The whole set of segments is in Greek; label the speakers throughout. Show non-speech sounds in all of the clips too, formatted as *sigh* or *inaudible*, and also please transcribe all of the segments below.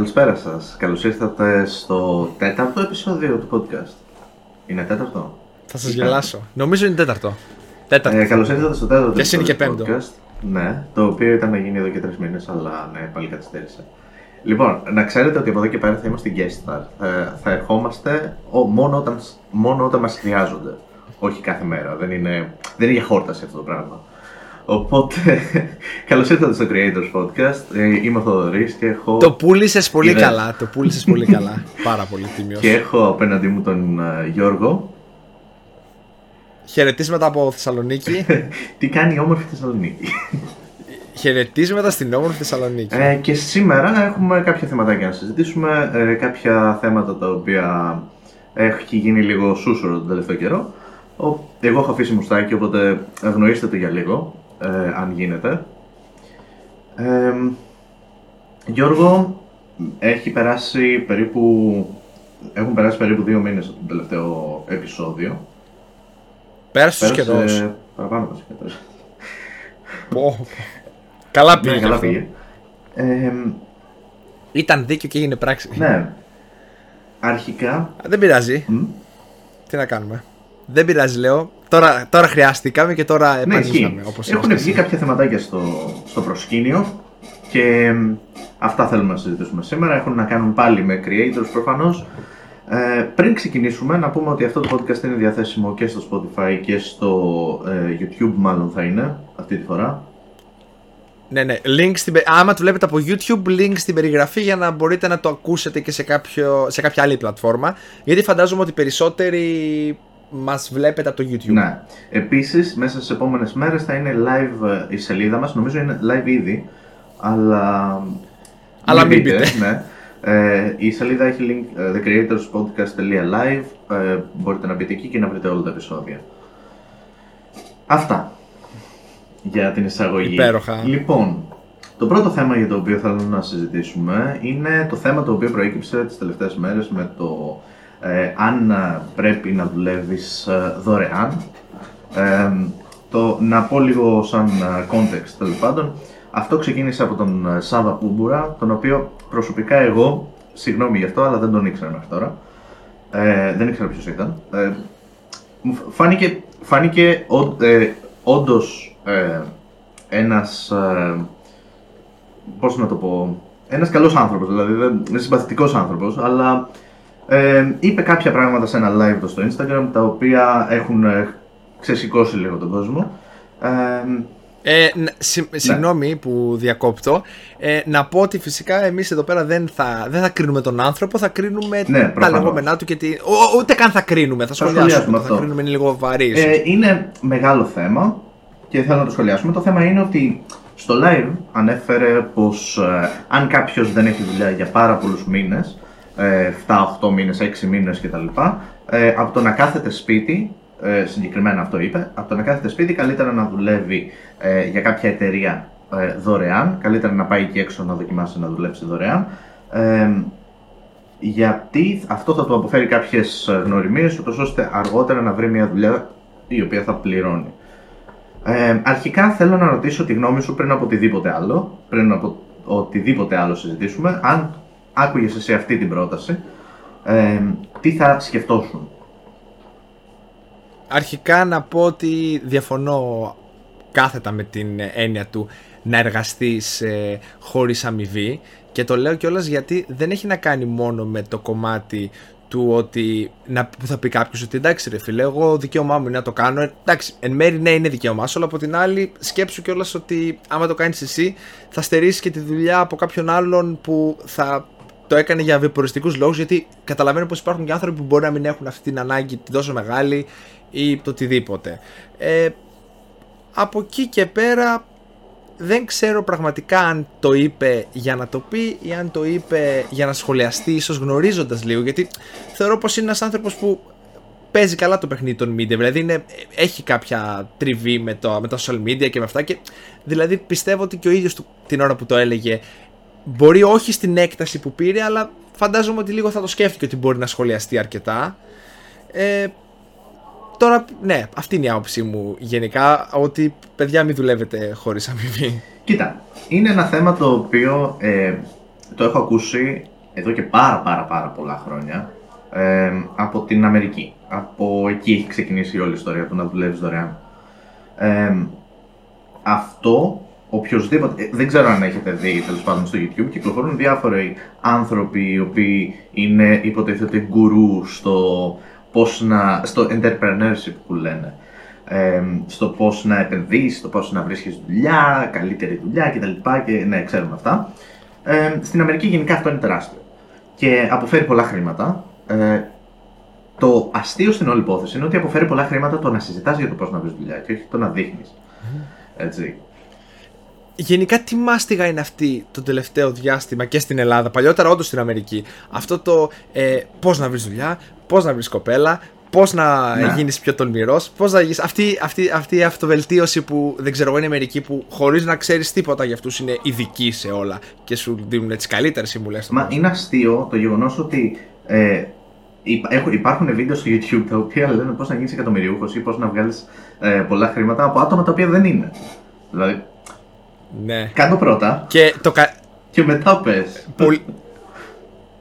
Speaker 1: καλησπέρα σας. Καλώς ήρθατε στο τέταρτο επεισόδιο του podcast. Είναι τέταρτο;
Speaker 2: Θα σας γελάσω. Νομίζω είναι τέταρτο. τέταρτο.
Speaker 1: Ε, Καλώς ήρθατε στο τέταρτο
Speaker 2: Και εσύ είναι
Speaker 1: επεισόδιο
Speaker 2: και
Speaker 1: του podcast. Ναι, το οποίο ήταν να γίνει εδώ και τρεις μήνες, αλλά ναι, πάλι καθυστέρησε. Λοιπόν, να ξέρετε ότι από εδώ και πέρα θα είμαστε guest star. Θα, θα ερχόμαστε ο, μόνο όταν, μόνο όταν μας χρειάζονται. Όχι κάθε μέρα. Δεν είναι, δεν είναι για χόρταση αυτό το πράγμα. Οπότε, *laughs* καλώς ήρθατε στο Creators Podcast. Ε, είμαι ο Θοδωρής και έχω.
Speaker 2: Το πούλησες πολύ
Speaker 1: Είδε.
Speaker 2: καλά. Το πούλησες πολύ *laughs* καλά. Πάρα πολύ τίμιος.
Speaker 1: Και έχω απέναντί μου τον ε, Γιώργο.
Speaker 2: Χαιρετίσματα από Θεσσαλονίκη. *laughs*
Speaker 1: Τι κάνει η όμορφη Θεσσαλονίκη.
Speaker 2: Χαιρετίσματα στην όμορφη Θεσσαλονίκη.
Speaker 1: Ε, και σήμερα έχουμε κάποια θεματάκια να συζητήσουμε. ε, κάποια θέματα τα οποία έχει γίνει λίγο σούσορο τον τελευταίο καιρό. Ο, εγώ έχω αφήσει μουστάκι, οπότε γνωρίστε το για λίγο, ε, αν γίνεται. Ε, Γιώργο, έχει περάσει περίπου, έχουν περάσει περίπου δύο μήνες από το τελευταίο επεισόδιο.
Speaker 2: Πέρασε τους καιρό.
Speaker 1: Πέρασε παραπάνω βασικά.
Speaker 2: Καλά πήγε.
Speaker 1: Ναι,
Speaker 2: και
Speaker 1: καλά
Speaker 2: αυτό.
Speaker 1: πήγε. Ε,
Speaker 2: Ήταν δίκιο και έγινε πράξη.
Speaker 1: ναι. Αρχικά,
Speaker 2: Α, Δεν πειράζει.
Speaker 1: μ,
Speaker 2: Τι να κάνουμε. Δεν πειράζει, λέω. Τώρα, τώρα χρειάστηκαμε και τώρα
Speaker 1: Ναι,
Speaker 2: επανήλθαμε.
Speaker 1: ισχύει.
Speaker 2: Όπως
Speaker 1: Έχουν
Speaker 2: είμαστε
Speaker 1: βγει κάποια θεματάκια στο, στο προσκήνιο και μ, αυτά θέλουμε να συζητήσουμε σήμερα. Έχουν να κάνουν πάλι με creators προφανώς. Ε, πριν ξεκινήσουμε, να πούμε ότι αυτό το podcast είναι διαθέσιμο και στο Spotify και στο ε, YouTube, μάλλον θα είναι αυτή τη φορά.
Speaker 2: Ναι, ναι. Link στην, πε- άμα το βλέπετε από YouTube, link στην περιγραφή για να μπορείτε να το ακούσετε και σε, κάποιο, σε κάποια άλλη πλατφόρμα. Γιατί φαντάζομαι ότι περισσότεροι μας βλέπετε από το YouTube.
Speaker 1: Ναι. Επίσης, μέσα στις επόμενες μέρες θα είναι live ε, η σελίδα μας. Νομίζω είναι live ήδη, αλλά...
Speaker 2: Αλλά μην πείτε.
Speaker 1: Ναι. Ε, η σελίδα έχει link ε, thecreatorspodcast.live ε, Μπορείτε να μπείτε εκεί και να βρείτε όλα τα επεισόδια. Αυτά για την εισαγωγή.
Speaker 2: Υπέροχα.
Speaker 1: Λοιπόν, το πρώτο θέμα για το οποίο θέλω να συζητήσουμε είναι το θέμα το οποίο προέκυψε τις τελευταίες μέρες με το ε, αν ε, πρέπει να δουλεύεις ε, δωρεάν. Ε, το, να πω λίγο σαν ε, context τέλος πάντων. Αυτό ξεκίνησε από τον ε, Σάβα Πούμπουρα, τον οποίο προσωπικά εγώ, συγγνώμη γι' αυτό, αλλά δεν τον ήξερα μέχρι τώρα. Ε, δεν ήξερα ποιος ήταν. Ε, μου φ- φάνηκε, φάνηκε ό- ε, όντως ε, ένας, ε, πώς να το πω, ένας καλός άνθρωπος, δηλαδή δεν, είναι συμπαθητικός άνθρωπος, αλλά ε, είπε κάποια πράγματα σε ένα live του στο Instagram, τα οποία έχουν ε, ξεσηκώσει λίγο τον κόσμο. Ε,
Speaker 2: Ε, ν- συ- Συγγνώμη που διακόπτω. Ε, να πω ότι φυσικά εμείς εδώ πέρα δεν θα, δεν θα κρίνουμε τον άνθρωπο, θα κρίνουμε
Speaker 1: Ναι,
Speaker 2: τα
Speaker 1: προφανώς.
Speaker 2: λεγόμενά του και τι. Ο- ούτε καν θα κρίνουμε, θα σχολιάσουμε.
Speaker 1: σχολιάσουμε
Speaker 2: Θα
Speaker 1: αυτό.
Speaker 2: κρίνουμε είναι λίγο βαρύς.
Speaker 1: Ε, είναι μεγάλο θέμα και θέλω να το σχολιάσουμε. Το θέμα είναι ότι στο live ανέφερε πως ε, αν κάποιος δεν έχει δουλειά για πάρα πολλούς μήνες, ε, 7-8 μήνες, 6 μήνες κτλ. Ε, από το να κάθεται σπίτι, ε, συγκεκριμένα αυτό είπε, από το να κάθεται σπίτι καλύτερα να δουλεύει ε, για κάποια εταιρεία ε, δωρεάν, καλύτερα να πάει εκεί έξω να δοκιμάσει να δουλέψει δωρεάν. Ε, γιατί αυτό θα του αποφέρει κάποιες γνωριμίες, ούτως ώστε αργότερα να βρει μια δουλειά η οποία θα πληρώνει. Ε, αρχικά θέλω να ρωτήσω τη γνώμη σου πριν από οτιδήποτε άλλο, πριν από οτιδήποτε άλλο συζητήσουμε, αν άκουγες εσύ αυτή την πρόταση, ε, τι θα σκεφτόσουν;
Speaker 2: Αρχικά να πω ότι διαφωνώ κάθετα με την έννοια του να εργαστείς ε, χωρίς αμοιβή και το λέω κιόλας γιατί δεν έχει να κάνει μόνο με το κομμάτι του ότι να, που θα πει κάποιος ότι εντάξει ρε φίλε, εγώ δικαίωμά μου είναι να το κάνω. Ε, Εντάξει, εν μέρει ναι είναι δικαίωμά σου, αλλά από την άλλη σκέψου κιόλας ότι άμα το κάνεις εσύ θα στερήσεις και τη δουλειά από κάποιον άλλον που θα το έκανε για βιοποριστικούς λόγους γιατί καταλαβαίνω πως υπάρχουν και άνθρωποι που μπορεί να μην έχουν αυτή την ανάγκη την τόσο μεγάλη ή το οτιδήποτε. Ε, από εκεί και πέρα δεν ξέρω πραγματικά αν το είπε για να το πει ή αν το είπε για να σχολιαστεί ίσως γνωρίζοντας λίγο γιατί θεωρώ πως είναι ένας άνθρωπος που παίζει καλά το παιχνίδι των media δηλαδή είναι, έχει κάποια τριβή με, το, με τα social media και με αυτά και δηλαδή πιστεύω ότι και ο ίδιος του, την ώρα που το έλεγε μπορεί όχι στην έκταση που πήρε αλλά φαντάζομαι ότι λίγο θα το σκέφτηκε ότι μπορεί να σχολιαστεί αρκετά ε, Τώρα, ναι, αυτή είναι η άποψή μου γενικά. Ότι παιδιά μην δουλεύετε χωρίς αμοιβή.
Speaker 1: Κοίτα, είναι ένα θέμα το οποίο ε, το έχω ακούσει εδώ και πάρα πάρα πάρα πολλά χρόνια ε, από την Αμερική. Από εκεί έχει ξεκινήσει η όλη η ιστορία του να δουλεύεις δωρεάν. Ε, αυτό οποιοδήποτε, ε, δεν ξέρω αν έχετε δει τέλος πάντων στο YouTube, κυκλοφορούν διάφοροι άνθρωποι οι οποίοι είναι υποτίθεται γκουρού στο, πώς να, στο entrepreneurship που λένε. Ε, στο πώς να επενδύσεις, στο πώς να βρίσκεις δουλειά, καλύτερη δουλειά κτλ. Και ναι, ξέρουμε αυτά. Ε, στην Αμερική γενικά αυτό είναι τεράστιο και αποφέρει πολλά χρήματα. Ε, το αστείο στην όλη υπόθεση είναι ότι αποφέρει πολλά χρήματα το να συζητάς για το πώς να βρεις δουλειά και όχι το να δείχνεις. Έτσι.
Speaker 2: Γενικά, τι μάστιγα είναι αυτή το τελευταίο διάστημα και στην Ελλάδα, παλιότερα όντως στην Αμερική. Αυτό το ε, πώς να βρεις δουλειά, πώς να βρεις κοπέλα, πώς να ναι. γίνεις πιο τολμηρός, πώς να γίνει. Αυτή, αυτή, αυτή η αυτοβελτίωση που δεν ξέρω εγώ είναι μερικοί που χωρίς να ξέρεις τίποτα για αυτούς είναι ειδικοί σε όλα και σου δίνουν τι καλύτερες συμβουλές.
Speaker 1: Μα είναι αστείο το γεγονός ότι ε, υπάρχουν βίντεο στο YouTube τα οποία λένε πώς να γίνεις εκατομμυριούχος ή πώς να βγάλεις ε, πολλά χρήματα από άτομα τα οποία δεν είναι. Δηλαδή.
Speaker 2: Ναι.
Speaker 1: Κάντο πρώτα.
Speaker 2: Και, το κα...
Speaker 1: και μετά πες.
Speaker 2: Πολύ,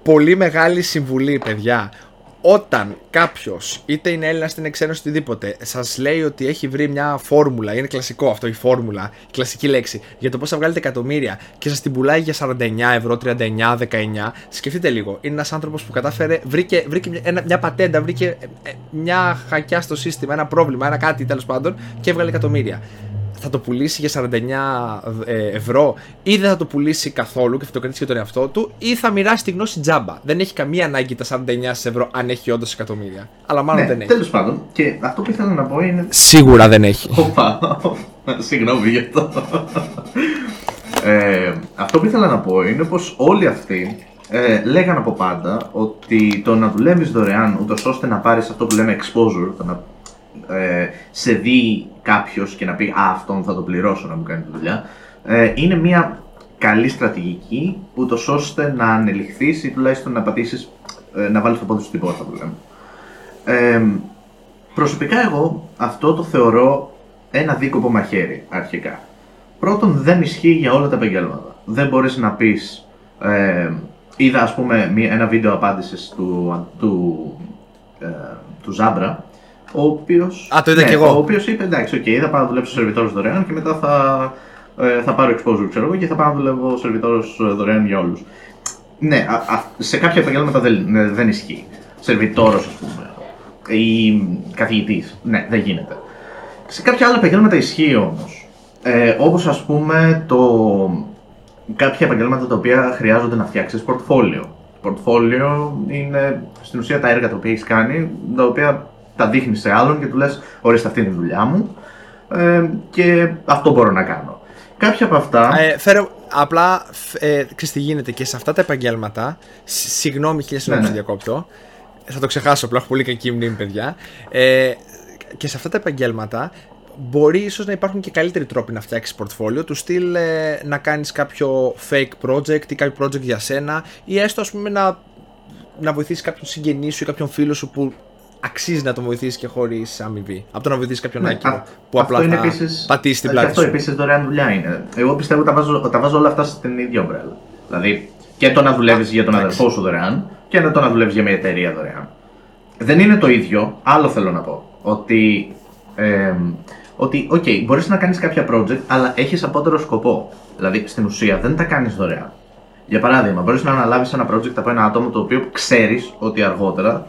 Speaker 2: πολύ μεγάλη συμβουλή, παιδιά όταν κάποιος, είτε είναι Έλληνας είτε είναι ξένος, οτιδήποτε, σας λέει ότι έχει βρει μια φόρμουλα, είναι κλασικό αυτό η φόρμουλα, η κλασική λέξη, για το πώς θα βγάλετε εκατομμύρια και σας την πουλάει για 49 ευρώ, 39, 19, σκεφτείτε λίγο. Είναι ένας άνθρωπος που κατάφερε, βρήκε, βρήκε μια, μια πατέντα, βρήκε ε, ε, μια χακιά στο σύστημα, ένα πρόβλημα, ένα κάτι τέλος πάντων και έβγαλε εκατομμύρια θα το πουλήσει για 49 ε, ευρώ ή δεν θα το πουλήσει καθόλου και θα το κρατήσει για τον εαυτό του ή θα μοιράσει τη γνώση τζάμπα. Δεν έχει καμία ανάγκη τα 49 ευρώ αν έχει όντως εκατομμύρια. Αλλά μάλλον
Speaker 1: ναι,
Speaker 2: δεν έχει.
Speaker 1: Τέλος πάντων, και αυτό που ήθελα να πω είναι.
Speaker 2: Σίγουρα δεν έχει.
Speaker 1: Οπα, *laughs* συγγνώμη γι' αυτό. ε, αυτό που ήθελα να πω είναι πως όλοι αυτοί ε, λέγανε από πάντα ότι το να δουλεύεις δωρεάν ούτως ώστε να πάρεις αυτό που λέμε exposure, το να ε, σε δει κάποιος και να πει Α, αυτόν θα το πληρώσω να μου κάνει τη δουλειά, ε, είναι μια καλή στρατηγική, ούτως ώστε να ανελιχθείς ή τουλάχιστον να πατήσεις, ε, να βάλεις το πόδι στην πόρτα που λέμε. Ε, προσωπικά εγώ αυτό το θεωρώ ένα δίκοπο μαχαίρι αρχικά. Πρώτον, δεν ισχύει για όλα τα επαγγέλματα. Δεν μπορείς να πεις, ε, είδα ας πούμε ένα βίντεο απάντησης του, του, ε, του Ζάμπρα, ο οποίο.
Speaker 2: Α, το είδα ναι, εγώ.
Speaker 1: Ο οποίος είπε εντάξει, okay, θα πάω να δουλέψω σερβιτόρο δωρεάν και μετά θα, ε, θα πάρω exposure, ξέρω εγώ, και θα πάω να δουλεύω σερβιτόρο δωρεάν για όλους. Ναι, α, α, σε κάποια επαγγέλματα δεν, ναι, δεν ισχύει. Σερβιτόρος, ας πούμε. Ή καθηγητής. Ναι, δεν γίνεται. Σε κάποια άλλα επαγγέλματα ισχύει όμως. Ε, Όπως ας πούμε το... κάποια επαγγέλματα τα οποία χρειάζονται να φτιάξεις πορτφόλιο. Πορτφόλιο είναι στην ουσία τα έργα τα οποία έχεις κάνει, τα οποία τα δείχνεις σε άλλον και του λες: Ορίστε, αυτή είναι η δουλειά μου ε, και αυτό μπορώ να κάνω. Κάποια από αυτά.
Speaker 2: Ε, φέρω, απλά ε, ξέρεις τι γίνεται και σε αυτά τα επαγγέλματα. Συγγνώμη, χίλια συγγνώμη, ναι, ναι. διακόπτω. Θα το ξεχάσω, απλά έχω πολύ κακή μνήμη, παιδιά. Ε, και σε αυτά τα επαγγέλματα μπορεί ίσως να υπάρχουν και καλύτεροι τρόποι να φτιάξεις πορτφόλιο του στυλ ε, να κάνεις κάποιο fake project ή κάποιο project για σένα ή έστω ας πούμε να, να βοηθήσεις κάποιον συγγενή σου ή κάποιον φίλο σου που αξίζει να τον βοηθήσει και χωρίς αμοιβή. Από το να βοηθήσει κάποιον ναι, άκυρο που απλά θα επίσης, πατήσει την πλάτη.
Speaker 1: Αυτό επίσης δωρεάν δουλειά είναι. Εγώ πιστεύω ότι τα βάζω, τα βάζω όλα αυτά στην ίδια ομπρέλα. Δηλαδή και το να δουλεύεις για τον αδερφό σου δωρεάν και το να δουλεύεις για μια εταιρεία δωρεάν. Δεν είναι το ίδιο. Άλλο θέλω να πω. Ότι. Ε, ότι, ok, okay, μπορείς να κάνεις κάποια project, αλλά έχεις απώτερο σκοπό. Δηλαδή, στην ουσία δεν τα κάνεις δωρεάν. Για παράδειγμα, μπορείς να αναλάβεις ένα project από ένα άτομο το οποίο ξέρεις ότι αργότερα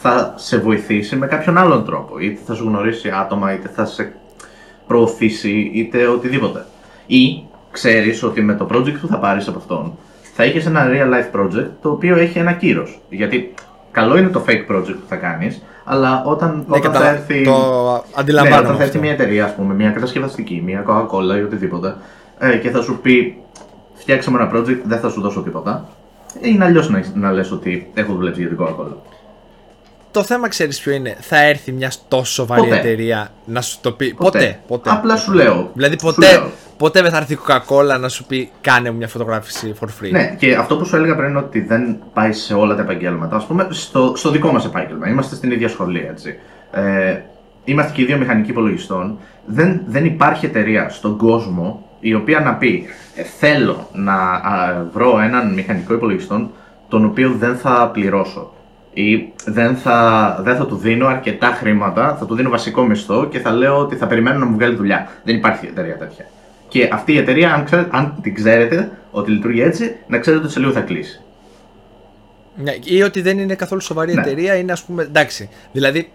Speaker 1: θα σε βοηθήσει με κάποιον άλλον τρόπο. Είτε θα σου γνωρίσει άτομα, είτε θα σε προωθήσει, είτε οτιδήποτε. Ή ξέρεις ότι με το project που θα πάρεις από αυτόν θα έχει ένα real life project το οποίο έχει ένα κύρος. Γιατί καλό είναι το fake project που θα κάνεις, αλλά όταν,
Speaker 2: ναι,
Speaker 1: όταν θα έρθει.
Speaker 2: Το αντιλαμβάνομαι.
Speaker 1: Ναι, όταν θα έρθει μια εταιρεία, ας πούμε, μια κατασκευαστική, μια Coca-Cola ή οτιδήποτε, ε, και θα σου πει φτιάξε ένα project, δεν θα σου δώσω τίποτα. Είναι αλλιώς να, να λες ότι έχω δουλέψει για την Coca-Cola.
Speaker 2: Το θέμα ξέρεις ποιο είναι; Θα έρθει μια τόσο σοβαρή ποτέ. εταιρεία να σου το πει. Ποτέ. ποτέ.
Speaker 1: Απλά σου λέω.
Speaker 2: Δηλαδή ποτέ, ποτέ δεν θα έρθει η Coca-Cola να σου πει κάνε μια φωτογράφηση for free.
Speaker 1: Ναι, και αυτό που σου έλεγα πριν είναι ότι δεν πάει σε όλα τα επαγγέλματα. Α πούμε στο, στο δικό μας επάγγελμα. Είμαστε στην ίδια σχολή, έτσι. Ε, είμαστε και οι δύο μηχανικοί υπολογιστών. Δεν, δεν υπάρχει εταιρεία στον κόσμο η οποία να πει ε, θέλω να α, βρω έναν μηχανικό υπολογιστών τον οποίο δεν θα πληρώσω ή δεν θα, δεν θα του δίνω αρκετά χρήματα, θα του δίνω βασικό μισθό και θα λέω ότι θα περιμένω να μου βγάλει δουλειά. Δεν υπάρχει εταιρεία τέτοια. Και αυτή η εταιρεία, αν, ξέρετε, αν την ξέρετε ότι λειτουργεί έτσι, να ξέρετε ότι σε λίγο θα κλείσει.
Speaker 2: Ναι, ή ότι δεν είναι καθόλου σοβαρή
Speaker 1: Ναι.
Speaker 2: εταιρεία, είναι ας πούμε. Εντάξει. Δηλαδή,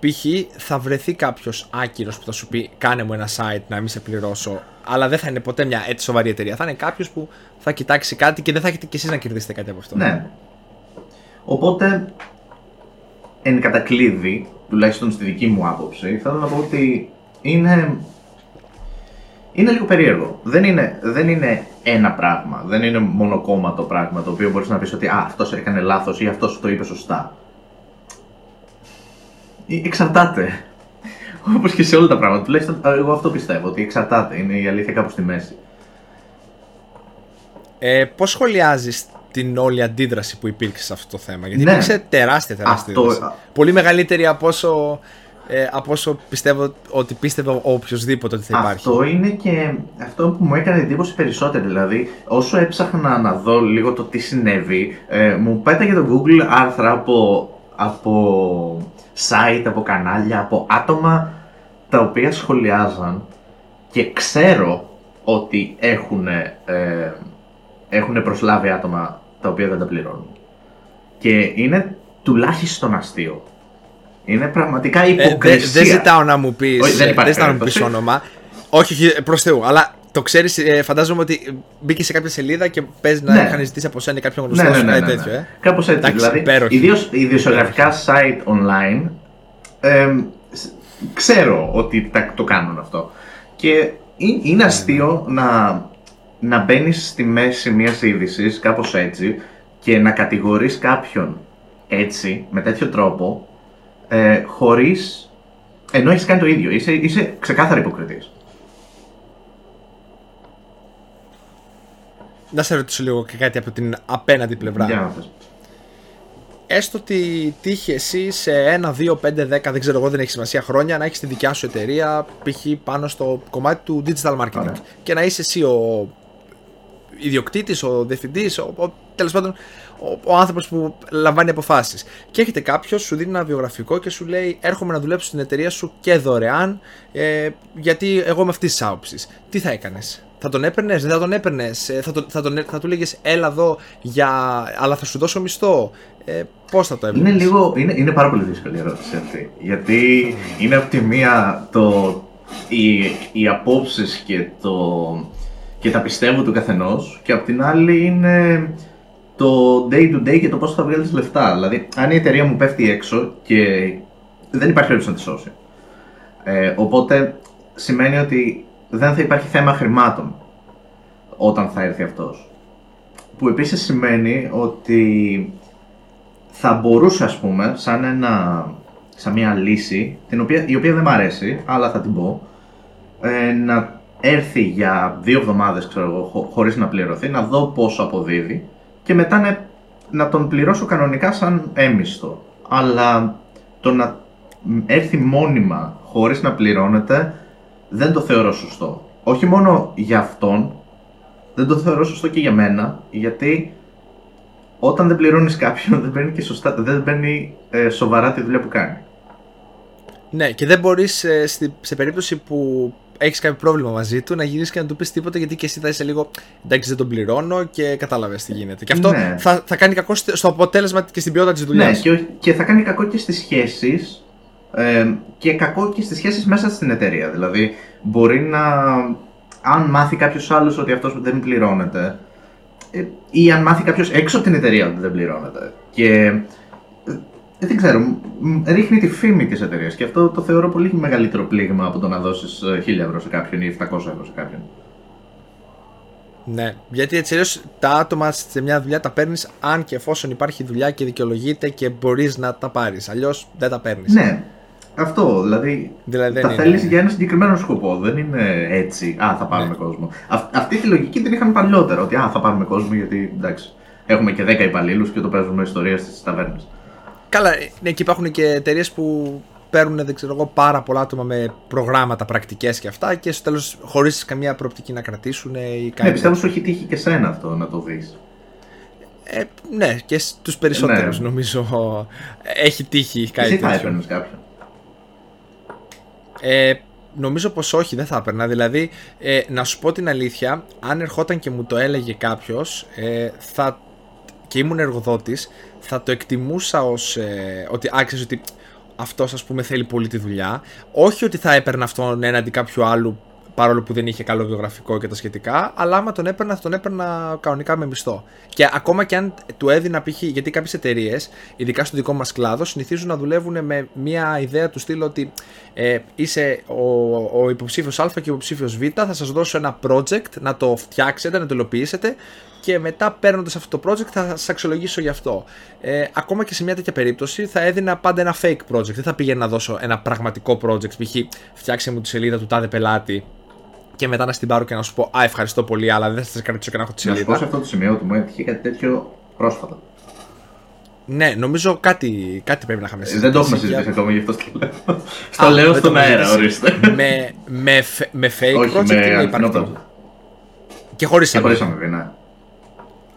Speaker 2: π.χ. θα βρεθεί κάποιος άκυρος που θα σου πει: Κάνε μου ένα site να μην σε πληρώσω. Αλλά δεν θα είναι ποτέ μια έτσι σοβαρή εταιρεία. Θα είναι κάποιος που θα κοιτάξει κάτι και δεν θα έχετε κι εσείς να κερδίσετε κάτι από αυτό.
Speaker 1: Ναι. Οπότε, εν κατακλείδη, τουλάχιστον στη δική μου άποψη, θέλω να πω ότι είναι, είναι λίγο περίεργο. Δεν είναι, δεν είναι ένα πράγμα, δεν είναι μονοκόμματο πράγμα το οποίο μπορείς να πεις ότι «Α, αυτός έκανε λάθος» ή «αυτός το είπε σωστά». Ε, Εξαρτάται. *laughs* Όπως και σε όλα τα πράγματα. Τουλάχιστον ε, εγώ αυτό πιστεύω, ότι εξαρτάται. Είναι η αλήθεια κάπου στη μέση.
Speaker 2: Ε, Πώς σχολιάζεις την όλη αντίδραση που υπήρξε σε αυτό το θέμα, Γιατί
Speaker 1: Ναι.
Speaker 2: υπήρξε τεράστια τεράστια
Speaker 1: Αυτό-
Speaker 2: αντίδραση. Πολύ μεγαλύτερη από όσο, ε, από όσο πιστεύω ότι πίστευε ο οποιοδήποτε ότι θα υπάρχει.
Speaker 1: Αυτό είναι και αυτό που μου έκανε εντύπωση περισσότερο. Δηλαδή, όσο έψαχνα να δω λίγο το τι συνέβη, ε, μου πέταγε το Google άρθρα από, από site, από κανάλια, από άτομα τα οποία σχολιάζαν και ξέρω ότι έχουν, ε, έχουν προσλάβει άτομα τα οποία δεν τα πληρώνουν. Και είναι τουλάχιστον αστείο. Είναι πραγματικά
Speaker 2: Ε, δε-
Speaker 1: υποκρισία.
Speaker 2: δεν ζητάω να μου πει.
Speaker 1: Όχι, δεν υπάρχει
Speaker 2: ζητάω να μου πεις
Speaker 1: περίπτωση.
Speaker 2: όνομα. Όχι, όχι προς Θεού. Αλλά το ξέρεις, φαντάζομαι ότι μπήκε σε κάποια σελίδα και παίζει να
Speaker 1: Ναι.
Speaker 2: είχαν ζητήσει από σένα κάποιον γνωστό
Speaker 1: Ναι, ναι,
Speaker 2: σου,
Speaker 1: ναι,
Speaker 2: κάτι
Speaker 1: ναι, ναι.
Speaker 2: τέτοιο. Ε.
Speaker 1: Κάπως έτσι.
Speaker 2: Εντάξει,
Speaker 1: δηλαδή,
Speaker 2: υπέροχη.
Speaker 1: ιδίως ιδιοσιογραφικά site online, εμ, σ- ξέρω ότι τα, το κάνουν αυτό. Και είναι,
Speaker 2: Ναι,
Speaker 1: είναι αστείο να, να μπαίνεις στη μέση μιας είδησης κάπως έτσι και να κατηγορείς κάποιον έτσι, με τέτοιο τρόπο, ε, χωρίς... ενώ έχεις κάνει το ίδιο. Είσαι, είσαι ξεκάθαρα υποκριτής.
Speaker 2: Να σε ρωτήσω λίγο και κάτι από την απέναντι πλευρά.
Speaker 1: Για να πες.
Speaker 2: Έστω ότι τύχει εσύ σε ένα, δύο, πέντε, δέκα, δεν ξέρω εγώ, δεν έχει σημασία χρόνια, να έχεις τη δικιά σου εταιρεία, π.χ. πάνω στο κομμάτι του digital marketing.
Speaker 1: Ωραία.
Speaker 2: Και να είσαι εσύ ο ιδιοκτήτης, ο διευθυντής, ο, ο, τέλος πάντων ο, ο άνθρωπος που λαμβάνει αποφάσεις. Και έχετε κάποιος, σου δίνει ένα βιογραφικό και σου λέει: Έρχομαι να δουλέψω στην εταιρεία σου και δωρεάν, ε, γιατί εγώ είμαι αυτής της άποψης. Τι θα έκανες, θα τον έπαιρνες, δεν θα τον έπαιρνες, θα, τον- θα, τον- θα του λέγες Έλα εδώ, για, αλλά θα σου δώσω μισθό. Ε, Πώς θα το έπαιρνες;
Speaker 1: Είναι, λίγο, είναι, είναι πάρα πολύ δύσκολη η ερώτηση αυτή. Γιατί είναι από τη μία το, οι, οι απόψεις και, το, και τα πιστεύω του καθενός και από την άλλη είναι το day to day και το πώς θα βγάλεις λεφτά. Δηλαδή, αν η εταιρεία μου πέφτει έξω και δεν υπάρχει περίπτωση να τη σώσει. Ε, οπότε σημαίνει ότι δεν θα υπάρχει θέμα χρημάτων όταν θα έρθει αυτός. Που επίσης σημαίνει ότι θα μπορούσε ας πούμε σαν, ένα, σαν μια λύση την οποία, η οποία δεν μ' αρέσει αλλά θα την πω ε, να έρθει για δύο εβδομάδες ξέρω εγώ χω- χωρίς να πληρωθεί να δω πόσο αποδίδει και μετά να, να τον πληρώσω κανονικά σαν έμιστο αλλά το να μ, έρθει μόνιμα χωρίς να πληρώνεται δεν το θεωρώ σωστό όχι μόνο για αυτόν δεν το θεωρώ σωστό και για μένα γιατί όταν δεν πληρώνεις κάποιον, δεν παίρνει και σωστά, δεν παίρνει ε, σοβαρά τη δουλειά που κάνει.
Speaker 2: Ναι, και δεν μπορείς σε περίπτωση που έχεις κάποιο πρόβλημα μαζί του να γυρίσεις και να του πεις τίποτα γιατί και εσύ θα είσαι λίγο εντάξει δεν τον πληρώνω και κατάλαβες τι γίνεται. Και αυτό
Speaker 1: Ναι.
Speaker 2: θα, θα κάνει κακό στο στο αποτέλεσμα και στην ποιότητα της δουλειάς.
Speaker 1: Ναι, και, όχι- και θα κάνει κακό και στις σχέσεις ε, και κακό και στις σχέσεις μέσα στην εταιρεία. Δηλαδή, μπορεί να. Αν μάθει κάποιος άλλος ότι αυτός δεν πληρώνεται, ε, ή αν μάθει κάποιος έξω από την εταιρεία ότι δεν πληρώνεται. Και. Ε, δεν ξέρω, μ, ρίχνει τη φήμη της εταιρείας και αυτό το θεωρώ πολύ μεγαλύτερο πλήγμα από το να δώσεις 1000 ευρώ σε κάποιον ή 700 ευρώ σε κάποιον.
Speaker 2: Ναι, γιατί έτσι αλλιώς τα άτομα σε μια δουλειά τα παίρνεις αν και εφόσον υπάρχει δουλειά και δικαιολογείται και μπορείς να τα πάρεις. Αλλιώς δεν τα παίρνεις.
Speaker 1: Ναι, αυτό δηλαδή.
Speaker 2: Δηλαδή δεν
Speaker 1: τα
Speaker 2: είναι-
Speaker 1: θέλεις για ένα συγκεκριμένο σκοπό. Δεν είναι έτσι. Α, θα πάρουμε
Speaker 2: Ναι.
Speaker 1: κόσμο. Αυ- αυτή τη λογική την είχαν παλιότερα. Ότι α, θα πάρουμε κόσμο γιατί εντάξει. Έχουμε και 10 υπαλλήλους και το παίζουμε ιστορία στις ταβέρνες.
Speaker 2: Καλά, ναι, και υπάρχουν και εταιρείες που παίρνουν δεν ξέρω εγώ, πάρα πολλά άτομα με προγράμματα, πρακτικές και αυτά και στο τέλος χωρίς καμία προοπτική να κρατήσουν ή κάτι.
Speaker 1: Ναι, πιστεύω σου έχει τύχει και σένα αυτό να το δει.
Speaker 2: Ε, ναι, και στους περισσότερους
Speaker 1: Ναι.
Speaker 2: νομίζω έχει τύχει κάτι
Speaker 1: Εσύ θα
Speaker 2: τέτοιο.
Speaker 1: έπαιρνες κάποιον.
Speaker 2: Ε, νομίζω πως όχι, δεν θα έπαιρνα. Δηλαδή, ε, να σου πω την αλήθεια, αν ερχόταν και μου το έλεγε κάποιος ε, θα, και ήμουν εργοδότης, θα το εκτιμούσα ως ε, ότι άξιζε ότι αυτός ας πούμε θέλει πολύ τη δουλειά. Όχι ότι θα έπαιρνα αυτόν έναντι κάποιου άλλου παρόλο που δεν είχε καλό βιογραφικό και τα σχετικά, αλλά άμα τον έπαιρνα, θα τον έπαιρνα κανονικά με μισθό. Και ακόμα και αν του έδινα π.χ. γιατί κάποιες εταιρείες, ειδικά στο δικό μας κλάδο, συνηθίζουν να δουλεύουν με μια ιδέα του στυλ ότι ε, είσαι ο, ο υποψήφιος Α και ο υποψήφιος Β, θα σας δώσω ένα project να το φτιάξετε, να το υλοποιήσετε και μετά παίρνοντας αυτό το project θα σας αξιολογήσω γι' αυτό. Ε, ακόμα και σε μια τέτοια περίπτωση θα έδινα πάντα ένα fake project. Δεν θα πήγαινα να δώσω ένα πραγματικό project. Π.χ. φτιάξε μου τη σελίδα του τάδε πελάτη και μετά να στην πάρω και να σου πω Α, ευχαριστώ πολύ, αλλά δεν θα σας κρατήσω και να έχω τη
Speaker 1: Να σου πω
Speaker 2: σελίδα.
Speaker 1: σε αυτό το σημείο ότι μου έτυχε κάτι τέτοιο πρόσφατα.
Speaker 2: Ναι, νομίζω κάτι, κάτι πρέπει να είχαμε
Speaker 1: Ε, Δεν το έχουμε
Speaker 2: συζητήσει
Speaker 1: συζητήσει ακόμα, γι' αυτό το λέω.
Speaker 2: Α,
Speaker 1: Στο λέω
Speaker 2: δεν το
Speaker 1: στον
Speaker 2: έχουμε
Speaker 1: αέρα,
Speaker 2: συζητήσει.
Speaker 1: ορίστε.
Speaker 2: με, με, φ- με fake
Speaker 1: Όχι,
Speaker 2: project
Speaker 1: με
Speaker 2: ή με
Speaker 1: αληθινό
Speaker 2: υπαρκτό;
Speaker 1: project.
Speaker 2: Και χωρίς
Speaker 1: Και χωρίς αμοιβή, ναι.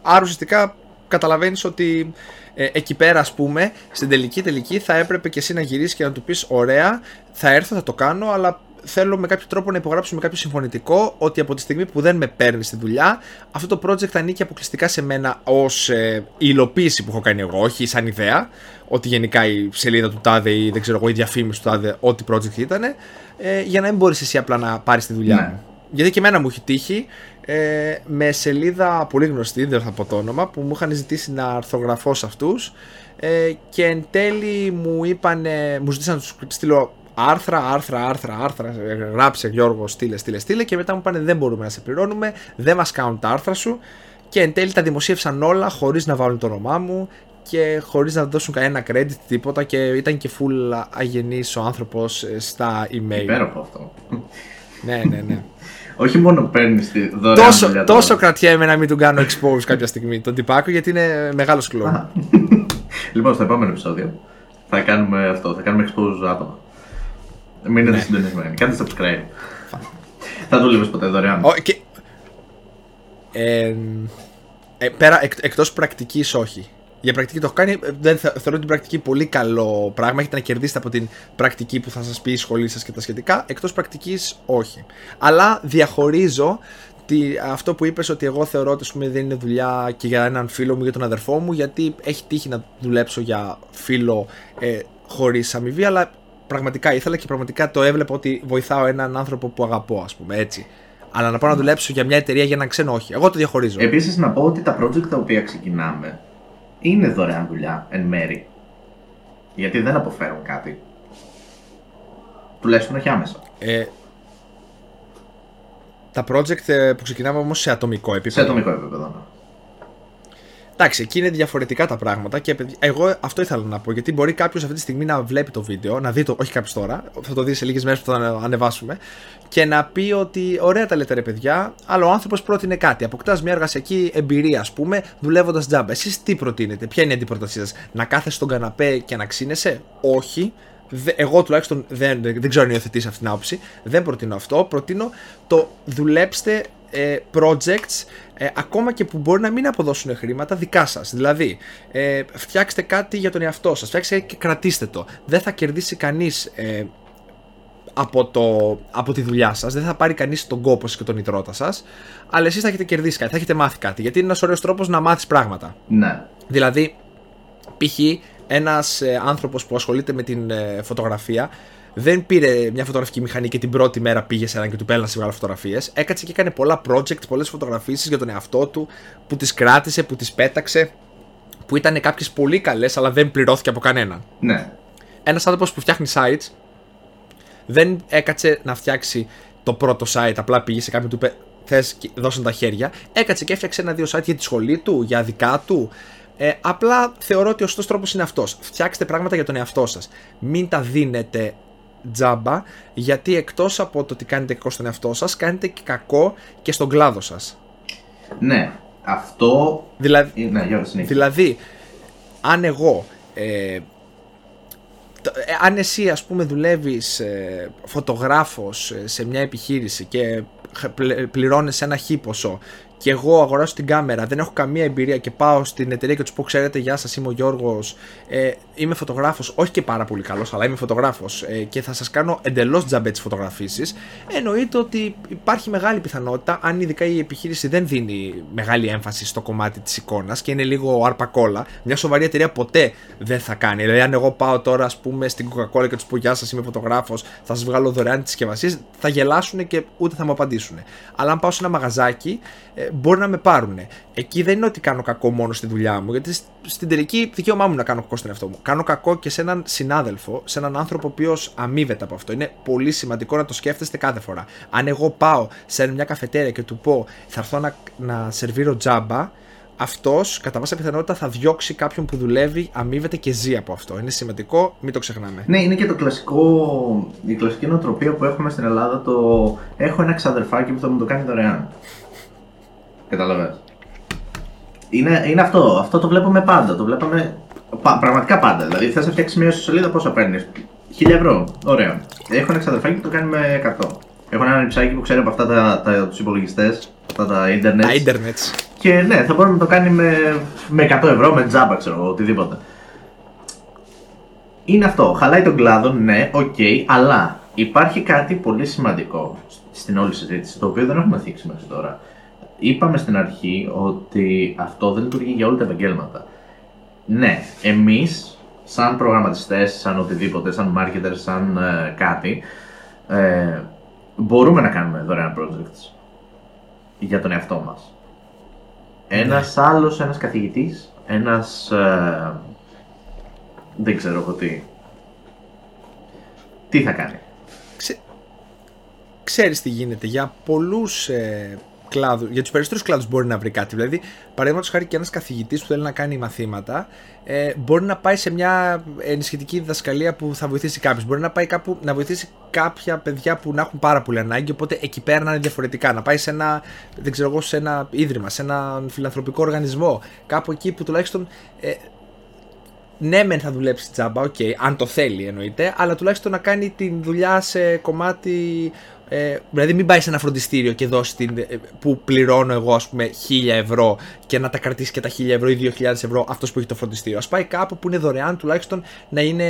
Speaker 2: Άρα ουσιαστικά καταλαβαίνεις ότι ε, εκεί πέρα, ας πούμε, στην τελική τελική θα έπρεπε και εσύ να γυρίσεις και να του πεις: Ωραία, θα έρθω, θα το κάνω, αλλά θέλω με κάποιο τρόπο να υπογράψουμε κάποιο συμφωνητικό ότι από τη στιγμή που δεν με παίρνεις στη δουλειά, αυτό το project θα ανήκει αποκλειστικά σε μένα ως ε, υλοποίηση που έχω κάνει εγώ, όχι σαν ιδέα. Ότι γενικά η σελίδα του τάδε ή δεν ξέρω εγώ, η διαφήμιση του τάδε, ό,τι project ήταν, ε, για να μην μπορείς εσύ απλά να πάρεις τη δουλειά
Speaker 1: Ναι.
Speaker 2: μου. Γιατί και εμένα μου έχει τύχει ε, με σελίδα πολύ γνωστή, δεν θα πω το όνομα, που μου είχαν ζητήσει να αρθογραφώ σε αυτούς ε, και εν τέλει μου είπαν, μου ζητήσαν να τους στείλω άρθρα, άρθρα, άρθρα, άρθρα, ε, γράψε Γιώργο, στείλε, στείλε, στείλε και μετά μου είπαν δεν μπορούμε να σε πληρώνουμε, δεν μας κάνουν τα άρθρα σου και εν τέλει τα δημοσίευσαν όλα χωρίς να βάλουν το όνομά μου και χωρίς να δώσουν κανένα credit τίποτα και ήταν και full αγενής ο άνθρωπος ε, στα email.
Speaker 1: Υπέροχο αυτό.
Speaker 2: Ναι, ναι, ναι.
Speaker 1: Όχι μόνο παίρνει τη δωρεάν
Speaker 2: τόσο,
Speaker 1: δουλειά
Speaker 2: τόσο
Speaker 1: τώρα.
Speaker 2: κρατιέμαι να μην του κάνω expose κάποια στιγμή τον τυπάκο γιατί είναι μεγάλος κλόν.
Speaker 1: Α. Λοιπόν, στο επόμενο επεισόδιο θα κάνουμε αυτό. Θα κάνουμε expose άτομα. Μείνετε
Speaker 2: Ναι.
Speaker 1: συντονισμένοι. Κάντε subscribe. θα δούλευε ποτέ δωρεάν.
Speaker 2: Ω, και... ε, ε, πέρα εκ, εκτός πρακτικής όχι. Για πρακτική το έχω κάνει, ε, δεν θε- θεωρώ την πρακτική πολύ καλό πράγμα. Έχετε να κερδίσετε από την πρακτική που θα σας πει η σχολή σας και τα σχετικά. Εκτός πρακτικής όχι. Αλλά διαχωρίζω τι, αυτό που είπες ότι εγώ θεωρώ ότι ας πούμε, δεν είναι δουλειά και για έναν φίλο μου, για τον αδερφό μου, γιατί έχει τύχει να δουλέψω για φίλο ε, χωρίς αμοιβή, αλλά πραγματικά ήθελα και πραγματικά το έβλεπα ότι βοηθάω έναν άνθρωπο που αγαπώ, ας πούμε, έτσι. Αλλά να πάω να δουλέψω για μια εταιρεία για έναν ξένο, όχι. Εγώ το διαχωρίζω.
Speaker 1: Επίσης, να πω ότι τα project τα οποία ξεκινάμε είναι δωρεάν δουλειά εν μέρη. Γιατί δεν αποφέρουν κάτι. Τουλάχιστον όχι άμεσα.
Speaker 2: Ε, τα project ε, που ξεκινάμε όμως σε ατομικό
Speaker 1: Σε
Speaker 2: επίπεδο.
Speaker 1: ατομικό επίπεδο. Ναι.
Speaker 2: Εντάξει, εκεί είναι διαφορετικά τα πράγματα και παιδιά, εγώ αυτό ήθελα να πω. Γιατί μπορεί κάποιος αυτή τη στιγμή να βλέπει το βίντεο, να δει το, όχι κάποιος τώρα, θα το δει σε λίγες μέρες που θα ανε- ανεβάσουμε, και να πει ότι ωραία τα λέτε ρε παιδιά, αλλά ο άνθρωπος πρότεινε κάτι. Αποκτάς μια εργασιακή εμπειρία, ας πούμε, δουλεύοντας τζάμπα. Εσείς τι προτείνετε, ποια είναι η αντιπρότασή σας, Να κάθεσαι στον καναπέ και να ξύνεσαι, Όχι. Δε- εγώ τουλάχιστον δεν, δεν ξέρω αν υιοθετήσει αυτή την άποψη. Δεν προτείνω αυτό. Προτείνω το δουλέψτε ε, projects ε, ακόμα και που μπορεί να μην αποδώσουν χρήματα δικά σας. Δηλαδή, ε, φτιάξτε κάτι για τον εαυτό σας, φτιάξτε και κρατήστε το. Δεν θα κερδίσει κανείς ε, από, το, από τη δουλειά σας, δεν θα πάρει κανείς τον κόπο σας και τον υδρότα σας, αλλά εσείς θα έχετε κερδίσει κάτι, θα έχετε μάθει κάτι, γιατί είναι ένας ωραίος τρόπος να μάθεις πράγματα.
Speaker 1: Ναι.
Speaker 2: Δηλαδή, π.χ. ένας ε, άνθρωπος που ασχολείται με την ε, φωτογραφία δεν πήρε μια φωτογραφική μηχανή και την πρώτη μέρα πήγε σε έναν και του πέλασε να βγάλει φωτογραφίες. Έκατσε και έκανε πολλά project, πολλές φωτογραφίσεις για τον εαυτό του, που τις κράτησε, που τις πέταξε, που ήταν κάποιες πολύ καλές, αλλά δεν πληρώθηκε από κανέναν.
Speaker 1: Ναι.
Speaker 2: Ένας άνθρωπος που φτιάχνει sites δεν έκατσε να φτιάξει το πρώτο site, απλά πήγε σε κάποιον του είπε θες δώσουν τα χέρια. Έκατσε και έφτιαξε ένα-δύο site για τη σχολή του, για δικά του. Ε, απλά θεωρώ ότι ο σωστός τρόπος είναι αυτός. Φτιάξτε πράγματα για τον εαυτό σας. Μην τα δίνετε τζάμπα, γιατί εκτός από το ότι κάνετε κακό στον εαυτό σας, κάνετε και κακό και στον κλάδο σας.
Speaker 1: Ναι. Αυτό.
Speaker 2: Δηλαδή,
Speaker 1: Ναι, για συνέχεια.
Speaker 2: Δηλαδή, αν εγώ ε, αν εσύ ας πούμε δουλεύεις ε, φωτογράφος ε, σε μια επιχείρηση και πληρώνεις ένα χ ποσό και εγώ αγοράσω την κάμερα, δεν έχω καμία εμπειρία και πάω στην εταιρεία και τους πω: Ξέρετε, γεια σας, είμαι ο Γιώργος. Ε, είμαι φωτογράφος, όχι και πάρα πολύ καλός, αλλά είμαι φωτογράφος ε, και θα σας κάνω εντελώς τζαμπέ τις φωτογραφίσεις. Εννοείται ότι υπάρχει μεγάλη πιθανότητα, αν ειδικά η επιχείρηση δεν δίνει μεγάλη έμφαση στο κομμάτι της εικόνας και είναι λίγο αρπακόλα, μια σοβαρή εταιρεία ποτέ δεν θα κάνει. Δηλαδή, αν εγώ πάω τώρα, ας πούμε, στην Coca-Cola και τους πω: Γεια σας, είμαι φωτογράφος, θα σας βγάλω δωρεάν τις συσκευασίες, θα γελάσουν και ούτε θα μου απαντήσουν. Αλλά αν πάω σε ένα μαγαζάκι, ε, μπορεί να με πάρουν. Εκεί δεν είναι ότι κάνω κακό μόνο στη δουλειά μου, γιατί στην τελική δικαίωμά μου να κάνω κακό στον εαυτό μου. Κάνω κακό και σε έναν συνάδελφο, σε έναν άνθρωπο ο οποίος αμείβεται από αυτό. Είναι πολύ σημαντικό να το σκέφτεστε κάθε φορά. Αν εγώ πάω σε μια καφετέρια και του πω θα έρθω να, να σερβίρω τζάμπα, αυτός κατά πάσα πιθανότητα θα διώξει κάποιον που δουλεύει, αμείβεται και ζει από αυτό. Είναι σημαντικό, μην το ξεχνάμε.
Speaker 1: Ναι, είναι και το κλασικό, η κλασική νοοτροπία που έχουμε στην Ελλάδα. Το έχω ένα ξαδερφάκι που θα μου το κάνει δωρεάν. Καταλαβαίνεις. Είναι, είναι αυτό. Αυτό το βλέπουμε πάντα. Το βλέπαμε πραγματικά πάντα. Δηλαδή, θες να φτιάξεις μια σελίδα, πόσα παίρνεις; 1000 ευρώ. Ωραία. Έχω ένα ξαδερφάκι που το κάνει με 100. Έχω ένα ψάκι που ξέρει από αυτά τα, τα, τους υπολογιστές, αυτά τα ίντερνετς.
Speaker 2: Τα ίντερνετς.
Speaker 1: Και ναι, θα μπορεί να το κάνει με, με 100 ευρώ, με τζάμπα, ξέρω εγώ, οτιδήποτε. Είναι αυτό. Χαλάει τον κλάδο, ναι, ok, okay, αλλά υπάρχει κάτι πολύ σημαντικό στην όλη συζήτηση, το οποίο δεν έχουμε θίξει μέχρι τώρα είπαμε στην αρχή ότι αυτό δεν λειτουργεί για όλα τα επαγγέλματα. Ναι, εμείς σαν προγραμματιστές, σαν οτιδήποτε, σαν marketers, σαν ε, κάτι, ε, μπορούμε να κάνουμε δωρεάν projects για τον εαυτό μας. Ένας ναι. άλλος, ένας καθηγητής, ένας... Ε, δεν ξέρω εγώ τι. Τι θα κάνει;
Speaker 2: Ξέ... Ξέρεις τι γίνεται. Για πολλούς ε, κλάδου, για τους περισσότερους κλάδους μπορεί να βρει κάτι. Δηλαδή, παραδείγματος χάρη και ένας καθηγητής που θέλει να κάνει μαθήματα, ε, μπορεί να πάει σε μια ενισχυτική διδασκαλία που θα βοηθήσει κάποιους. Μπορεί να πάει κάπου να βοηθήσει κάποια παιδιά που να έχουν πάρα πολύ ανάγκη, οπότε εκεί πέρα να είναι διαφορετικά. Να πάει σε ένα, δεν ξέρω εγώ, σε ένα ίδρυμα, σε ένα φιλανθρωπικό οργανισμό. Κάπου εκεί που τουλάχιστον ε, ναι, μεν θα δουλέψει τζάμπα, ok, okay, αν το θέλει εννοείται, αλλά τουλάχιστον να κάνει τη δουλειά σε κομμάτι ε, δηλαδή μην πάει σε ένα φροντιστήριο και δώσει την, ε, που πληρώνω εγώ ας πούμε 1000 ευρώ και να τα κρατήσει και τα 1000 ευρώ ή 2000 ευρώ αυτός που έχει το φροντιστήριο. Ας πάει κάπου που είναι δωρεάν τουλάχιστον να είναι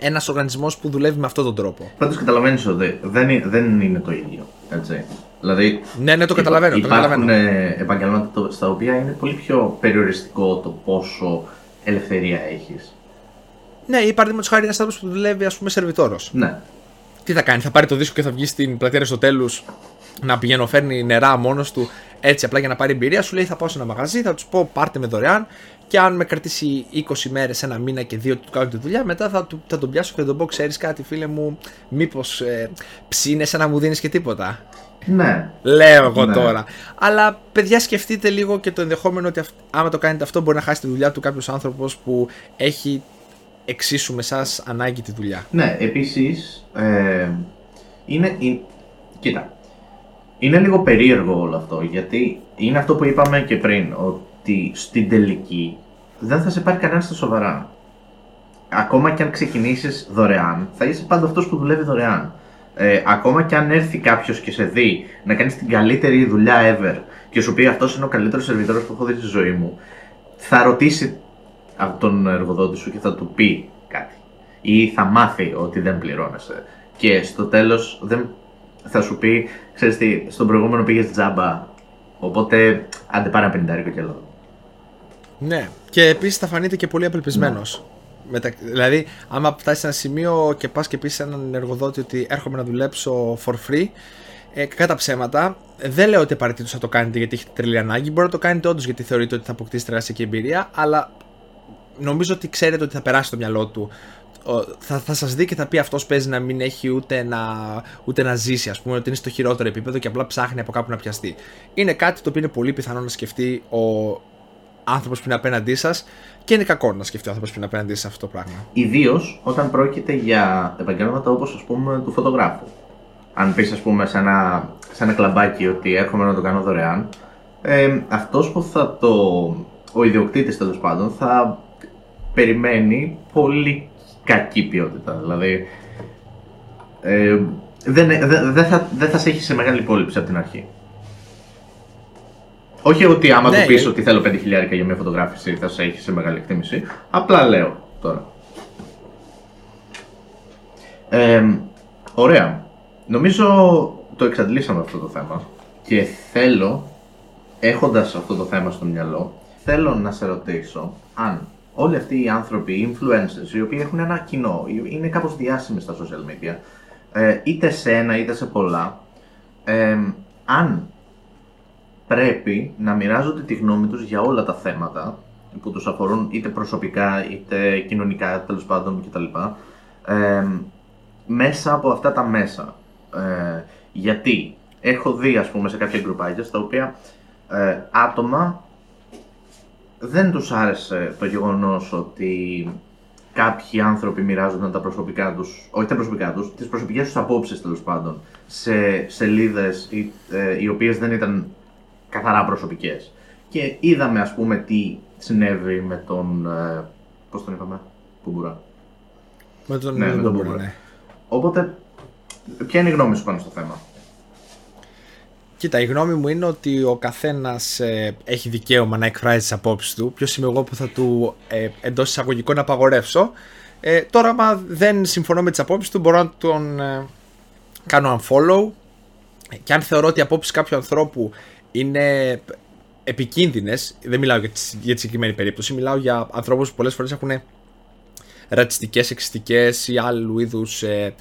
Speaker 2: ένας οργανισμός που δουλεύει με αυτόν τον τρόπο.
Speaker 1: Πάντως καταλαβαίνεις ότι δεν, δεν είναι το ίδιο. Έτσι. Δηλαδή,
Speaker 2: ναι, ναι, το καταλαβαίνω.
Speaker 1: Υπάρχουν το επαγγέλματα στα οποία είναι πολύ πιο περιοριστικό το πόσο ελευθερία έχεις.
Speaker 2: Ναι, ή παραδείγματος χάρη ένας άνθρωπος που δουλεύει, ας πούμε, σερβιτόρος.
Speaker 1: Ναι
Speaker 2: τι θα κάνει, θα πάρει το δίσκο και θα βγει στην πλατεία στο τέλο να πηγαίνω, φέρνει νερά μόνος του έτσι απλά για να πάρει εμπειρία. Σου λέει θα πάω σε ένα μαγαζί, θα τους πω πάρτε με δωρεάν και αν με κρατήσει 20 μέρες, ένα μήνα και δύο του κάνω τη δουλειά, μετά θα, θα τον πιάσω και θα τον πω: Ξέρεις κάτι, φίλε μου, μήπως ε, ψήνεσαι να μου δίνεις και τίποτα;
Speaker 1: Ναι.
Speaker 2: Λέω εγώ ναι. τώρα. Αλλά παιδιά, σκεφτείτε λίγο και το ενδεχόμενο ότι άμα το κάνετε αυτό, μπορεί να χάσει τη δουλειά του κάποιος άνθρωπος που έχει εξίσου με εσάς ανάγκη τη δουλειά.
Speaker 1: Ναι, επίσης. Ε, είναι, είναι, κοίτα. Είναι λίγο περίεργο όλο αυτό γιατί είναι αυτό που είπαμε και πριν. Ότι στην τελική δεν θα σε πάρει κανένας στα σοβαρά. Ακόμα και αν ξεκινήσεις δωρεάν, θα είσαι πάντα αυτός που δουλεύει δωρεάν. Ε, ακόμα και αν έρθει κάποιος και σε δει να κάνει την καλύτερη δουλειά ever και σου πει αυτός είναι ο καλύτερος σερβιτόρος που έχω δει στη ζωή μου, θα ρωτήσει από τον εργοδότη σου και θα του πει κάτι. Ή θα μάθει ότι δεν πληρώνεσαι. Και στο τέλος δεν θα σου πει, ξέρεις τι, στον προηγούμενο πήγες τζάμπα, οπότε άντε πάρε ένα πενιντάρικο κι άλλο.
Speaker 2: Ναι, και επίσης θα φανείτε και πολύ απελπισμένος. Ναι. Μετα... Δηλαδή, άμα φτάσεις σε ένα σημείο και πας και πεις σε έναν εργοδότη ότι έρχομαι να δουλέψω for free, ε, κατά ψέματα, δεν λέω ότι απαραίτητος θα το κάνετε γιατί έχετε τρελή ανάγκη. Μπορεί να το κάνετε όντως γιατί θεωρείτε ότι θα αποκτήσετε τεράστια εμπειρία, αλλά νομίζω ότι ξέρετε ότι θα περάσει το μυαλό του. Θα, θα σας δει και θα πει αυτός παίζει να μην έχει ούτε να, ούτε να ζήσει, ας πούμε, ότι είναι στο χειρότερο επίπεδο και απλά ψάχνει από κάπου να πιαστεί. Είναι κάτι το οποίο είναι πολύ πιθανό να σκεφτεί ο άνθρωπος που είναι απέναντί σας και είναι κακό να σκεφτεί ο άνθρωπος που είναι απέναντί σε αυτό το πράγμα.
Speaker 1: Ιδίως όταν πρόκειται για επαγγέλματα όπως ας πούμε του φωτογράφου. Αν πεις, ας πούμε, σε ένα, σε ένα κλαμπάκι ότι έρχομαι να το κάνω δωρεάν, ε, αυτός που θα το. Ο ιδιοκτήτης τέλος πάντων θα περιμένει πολύ κακή ποιότητα. Δηλαδή, ε, δεν, δεν, δεν, θα, δεν θα σε έχει σε μεγάλη υπόλοιψη από την αρχή. Όχι ότι άμα
Speaker 2: Ναι,
Speaker 1: του πεις
Speaker 2: ε.
Speaker 1: ότι θέλω 5.000 για μια φωτογράφηση θα σε έχει σε μεγάλη εκτίμηση. Απλά λέω τώρα. Ε, ωραία. Νομίζω το εξαντλήσαμε αυτό το θέμα και θέλω, έχοντας αυτό το θέμα στο μυαλό, θέλω να σε ρωτήσω αν όλοι αυτοί οι άνθρωποι, οι influencers, οι οποίοι έχουν ένα κοινό, είναι κάπως διάσημοι στα social media, ε, είτε σε ένα είτε σε πολλά, ε, αν πρέπει να μοιράζονται τη γνώμη τους για όλα τα θέματα που τους αφορούν είτε προσωπικά είτε κοινωνικά τέλος πάντων κτλ. Ε, μέσα από αυτά τα μέσα. Ε, γιατί έχω δει ας πούμε σε κάποια γκρουπάκια στα οποία ε, άτομα δεν τους άρεσε το γεγονός ότι κάποιοι άνθρωποι μοιράζονταν τα προσωπικά τους, όχι τα προσωπικά τους, τις προσωπικές τους απόψεις τέλος πάντων σε σελίδες οι, ε, οι οποίες δεν ήταν καθαρά προσωπικές. Και είδαμε ας πούμε τι συνέβη με τον, ε, πώς τον είπαμε, Κουμπουρά.
Speaker 2: Με τον
Speaker 1: Ναι, με τον
Speaker 2: Μπούμπουρα,
Speaker 1: Μπούμπουρα.
Speaker 2: ναι.
Speaker 1: Οπότε, ποια είναι η γνώμη σου πάνω στο θέμα;
Speaker 2: Κοίτα, η γνώμη μου είναι ότι ο καθένας έχει δικαίωμα να εκφράζει τις απόψεις του. Ποιος είμαι εγώ που θα του ε, εντός εισαγωγικών απαγορεύσω. Ε, τώρα, άμα δεν συμφωνώ με τις απόψεις του, μπορώ να τον ε, κάνω unfollow. Και αν θεωρώ ότι οι απόψεις κάποιου ανθρώπου είναι επικίνδυνες, δεν μιλάω για, τη- για τη συγκεκριμένη περίπτωση, μιλάω για ανθρώπους που πολλές φορές έχουν ρατσιστικές, εξιστικέ ή άλλου είδους ε,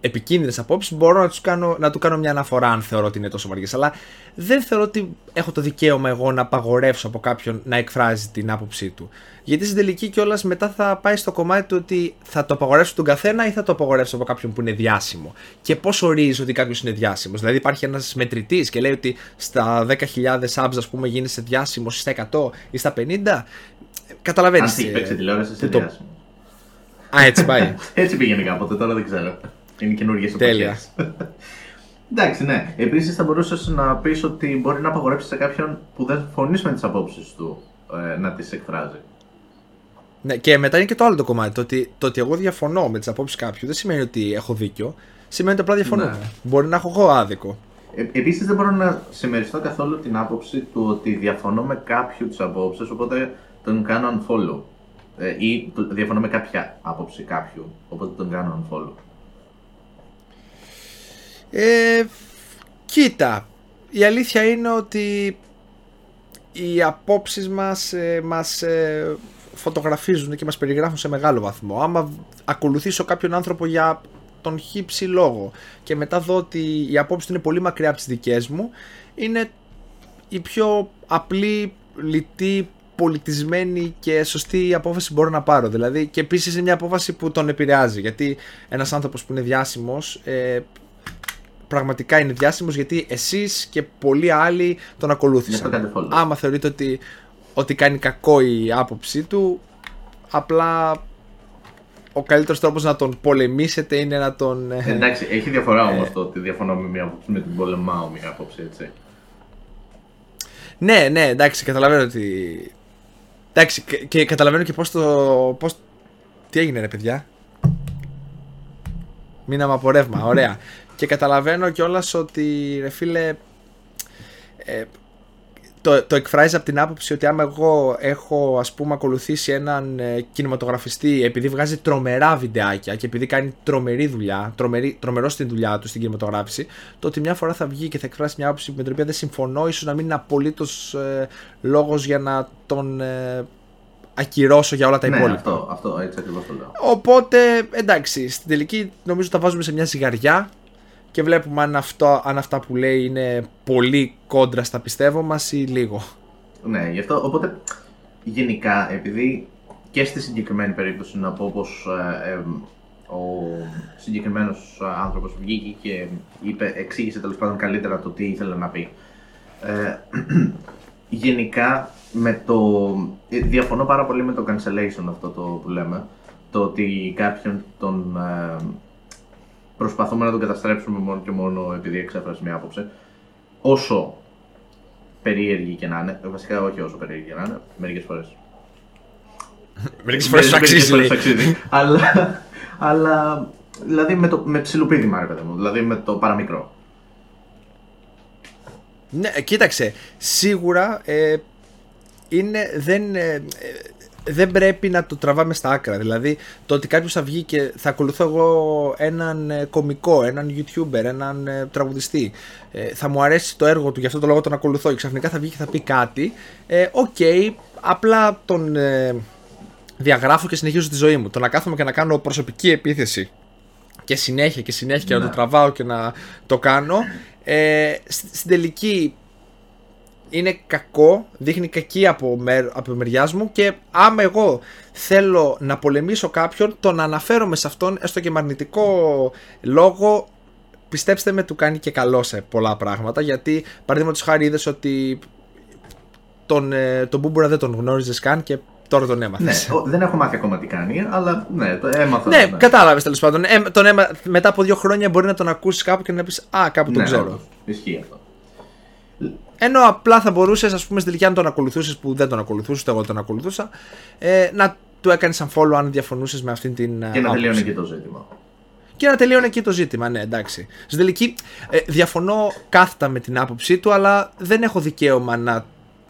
Speaker 2: επικίνδυνες απόψεις, μπορώ να, τους κάνω, να του κάνω μια αναφορά αν θεωρώ ότι είναι τόσο βαριές. Αλλά δεν θεωρώ ότι έχω το δικαίωμα εγώ να απαγορεύσω από κάποιον να εκφράζει την άποψή του. Γιατί στην τελική κιόλας μετά θα πάει στο κομμάτι του ότι θα το απαγορεύσω τον καθένα ή θα το απαγορεύσω από κάποιον που είναι διάσημο. Και πώς ορίζει ότι κάποιος είναι διάσημος. Δηλαδή υπάρχει ένας μετρητής και λέει ότι στα 10.000 subs, ας πούμε, γίνεσαι διάσημος ή στα 100 ή στα 50. Καταλαβαίνεις.
Speaker 1: Αν σε έχει παίξει τηλεόραση, είσαι
Speaker 2: το-
Speaker 1: διάσημος.
Speaker 2: Α, έτσι πάει. *laughs*
Speaker 1: Έτσι πήγαινε κάποτε, τώρα δεν ξέρω. Είναι καινούργιες
Speaker 2: Τέλεια. *laughs*
Speaker 1: Εντάξει, ναι. Επίσης θα μπορούσες να πεις ότι μπορεί να απαγορεύσει σε κάποιον που δεν συμφωνεί με τις απόψεις του ε, να τις εκφράζει.
Speaker 2: Ναι, και μετά είναι και το άλλο το κομμάτι. Το ότι, το ότι εγώ διαφωνώ με τις απόψεις κάποιου δεν σημαίνει ότι έχω δίκιο. Σημαίνει ότι απλά διαφωνούμε.
Speaker 1: Ναι.
Speaker 2: Μπορεί να έχω εγώ άδικο.
Speaker 1: Ε, Επίσης δεν μπορώ να συμμεριστώ καθόλου την άποψη του ότι διαφωνώ με κάποιου τις απόψεις, οπότε τον κάνω unfollow. Ε, ή του- διαφωνώ με κάποια άποψη κάποιου, οπότε τον κάνω unfollow.
Speaker 2: Ε, κοίτα, η αλήθεια είναι ότι οι απόψεις μας ε, μας ε, φωτογραφίζουν και μας περιγράφουν σε μεγάλο βαθμό. Άμα ακολουθήσω κάποιον άνθρωπο για τον χύψη λόγο και μετά δω ότι η απόψη του είναι πολύ μακριά από τις δικές μου, είναι η πιο απλή, λιτή, πολιτισμένη και σωστή απόφαση που μπορώ να πάρω. Δηλαδή, και επίσης είναι μια απόφαση που τον επηρεάζει. Γιατί ένας άνθρωπος που είναι διάσημος ε, πραγματικά είναι διάσημος γιατί εσείς και πολλοί άλλοι τον
Speaker 1: Γι' αυτό
Speaker 2: ακολούθησαν.
Speaker 1: κάντε follow.
Speaker 2: Άμα θεωρείτε ότι, ότι κάνει κακό η άποψή του, απλά ο καλύτερος τρόπος να τον πολεμήσετε είναι να τον... ε,
Speaker 1: Εντάξει, έχει διαφορά όμως το ότι διαφωνώ με μια άποψη με την πολεμάω μια άποψη, έτσι.
Speaker 2: Ναι, ναι, εντάξει, καταλαβαίνω ότι... Εντάξει, και, και καταλαβαίνω και πώς το... Πώς... Τι έγινε ρε παιδιά; Μείναμε από ρεύμα, ωραία. Και καταλαβαίνω κιόλας ότι, ρε φίλε, ε, το, το εκφράζεις από την άποψη ότι άμα εγώ έχω ας πούμε ακολουθήσει έναν ε, κινηματογραφιστή επειδή βγάζει τρομερά βιντεάκια και επειδή κάνει τρομερή δουλειά, τρομερή, τρομερό στην δουλειά του στην κινηματογράφηση, το ότι μια φορά θα βγει και θα εκφράσει μια άποψη με την οποία δεν συμφωνώ, ίσως να μην είναι απολύτως ε, λόγος για να τον ε, ακυρώσω για όλα τα
Speaker 1: ναι,
Speaker 2: υπόλοιπα.
Speaker 1: αυτό, αυτό, έτσι ακριβώς το λέω.
Speaker 2: Οπότε εντάξει, στην τελική νομίζω τα βάζουμε σε μια ζυγαριά και βλέπουμε αν, αυτό, αν αυτά που λέει είναι πολύ κόντρα στα πιστεύω μας ή λίγο.
Speaker 1: Ναι, γι' αυτό, οπότε γενικά, επειδή και στη συγκεκριμένη περίπτωση να πω πως ε, ε, ο συγκεκριμένος ε, άνθρωπος βγήκε και είπε, εξήγησε τέλος πάντων καλύτερα το τι ήθελε να πει. Ε, *clears throat* γενικά, με το, ε, διαφωνώ πάρα πολύ με το cancellation αυτό το που λέμε, το ότι κάποιον τον ε, προσπαθούμε να τον καταστρέψουμε μόνο και μόνο επειδή εξέφρασε μια άποψη. Όσο περίεργη και να είναι, βασικά όχι όσο περίεργη και να είναι, μερικές φορές
Speaker 2: Μερικές φορές σου αξίζει.
Speaker 1: αλλά, αλλά δηλαδή με, το, με ψιλοπίδημα, ρε παιδί μου. Δηλαδή με το παραμικρό.
Speaker 2: Ναι, κοίταξε. Σίγουρα ε, είναι, δεν, ε, δεν πρέπει να το τραβάμε στα άκρα. Δηλαδή, το ότι κάποιος θα βγει και θα ακολουθώ εγώ έναν ε, κωμικό, έναν YouTuber, έναν ε, τραγουδιστή. Ε, θα μου αρέσει το έργο του, γι' αυτό το λόγο τον ακολουθώ. Και ξαφνικά θα βγει και θα πει κάτι. Ok, okay, απλά τον διαγράφω και συνεχίζω τη ζωή μου. Το να κάθομαι και να κάνω προσωπική επίθεση και συνέχεια και συνέχεια και να το ναι. τραβάω και να το κάνω. Ε, στην τελική είναι κακό, δείχνει κακή από, μερ, από μεριά μου και άμα εγώ θέλω να πολεμήσω κάποιον, το να αναφέρομαι σε αυτόν, έστω και με αρνητικό λόγο, πιστέψτε με, του κάνει και καλό σε πολλά πράγματα. Γιατί παραδείγματος χάρη είδες ότι τον, ε, τον Μπούμπουρα δεν τον γνώριζες καν και τώρα τον έμαθες.
Speaker 1: Ναι, δεν έχω μάθει ακόμα τι κάνει, αλλά ναι, το έμαθα.
Speaker 2: Ναι, ναι. κατάλαβες τέλος πάντων. Ε, τον έμα... Μετά από δύο χρόνια μπορεί να τον ακούσεις κάπου και να πεις Α, κάπου τον ναι, ξέρω.
Speaker 1: Ισχύει αυτό.
Speaker 2: Ενώ απλά θα μπορούσες, ας πούμε, στην τελική, αν τον ακολουθούσες που δεν τον ακολουθούσε, εγώ τον ακολουθούσα, ε, να του έκανες σαν follow αν διαφωνούσες με αυτήν την.
Speaker 1: Και να τελειώνει εκεί το ζήτημα.
Speaker 2: Και να τελειώνει εκεί το ζήτημα, ναι, εντάξει. Στην τελική, ε, διαφωνώ κάθετα με την άποψή του, αλλά δεν έχω δικαίωμα να.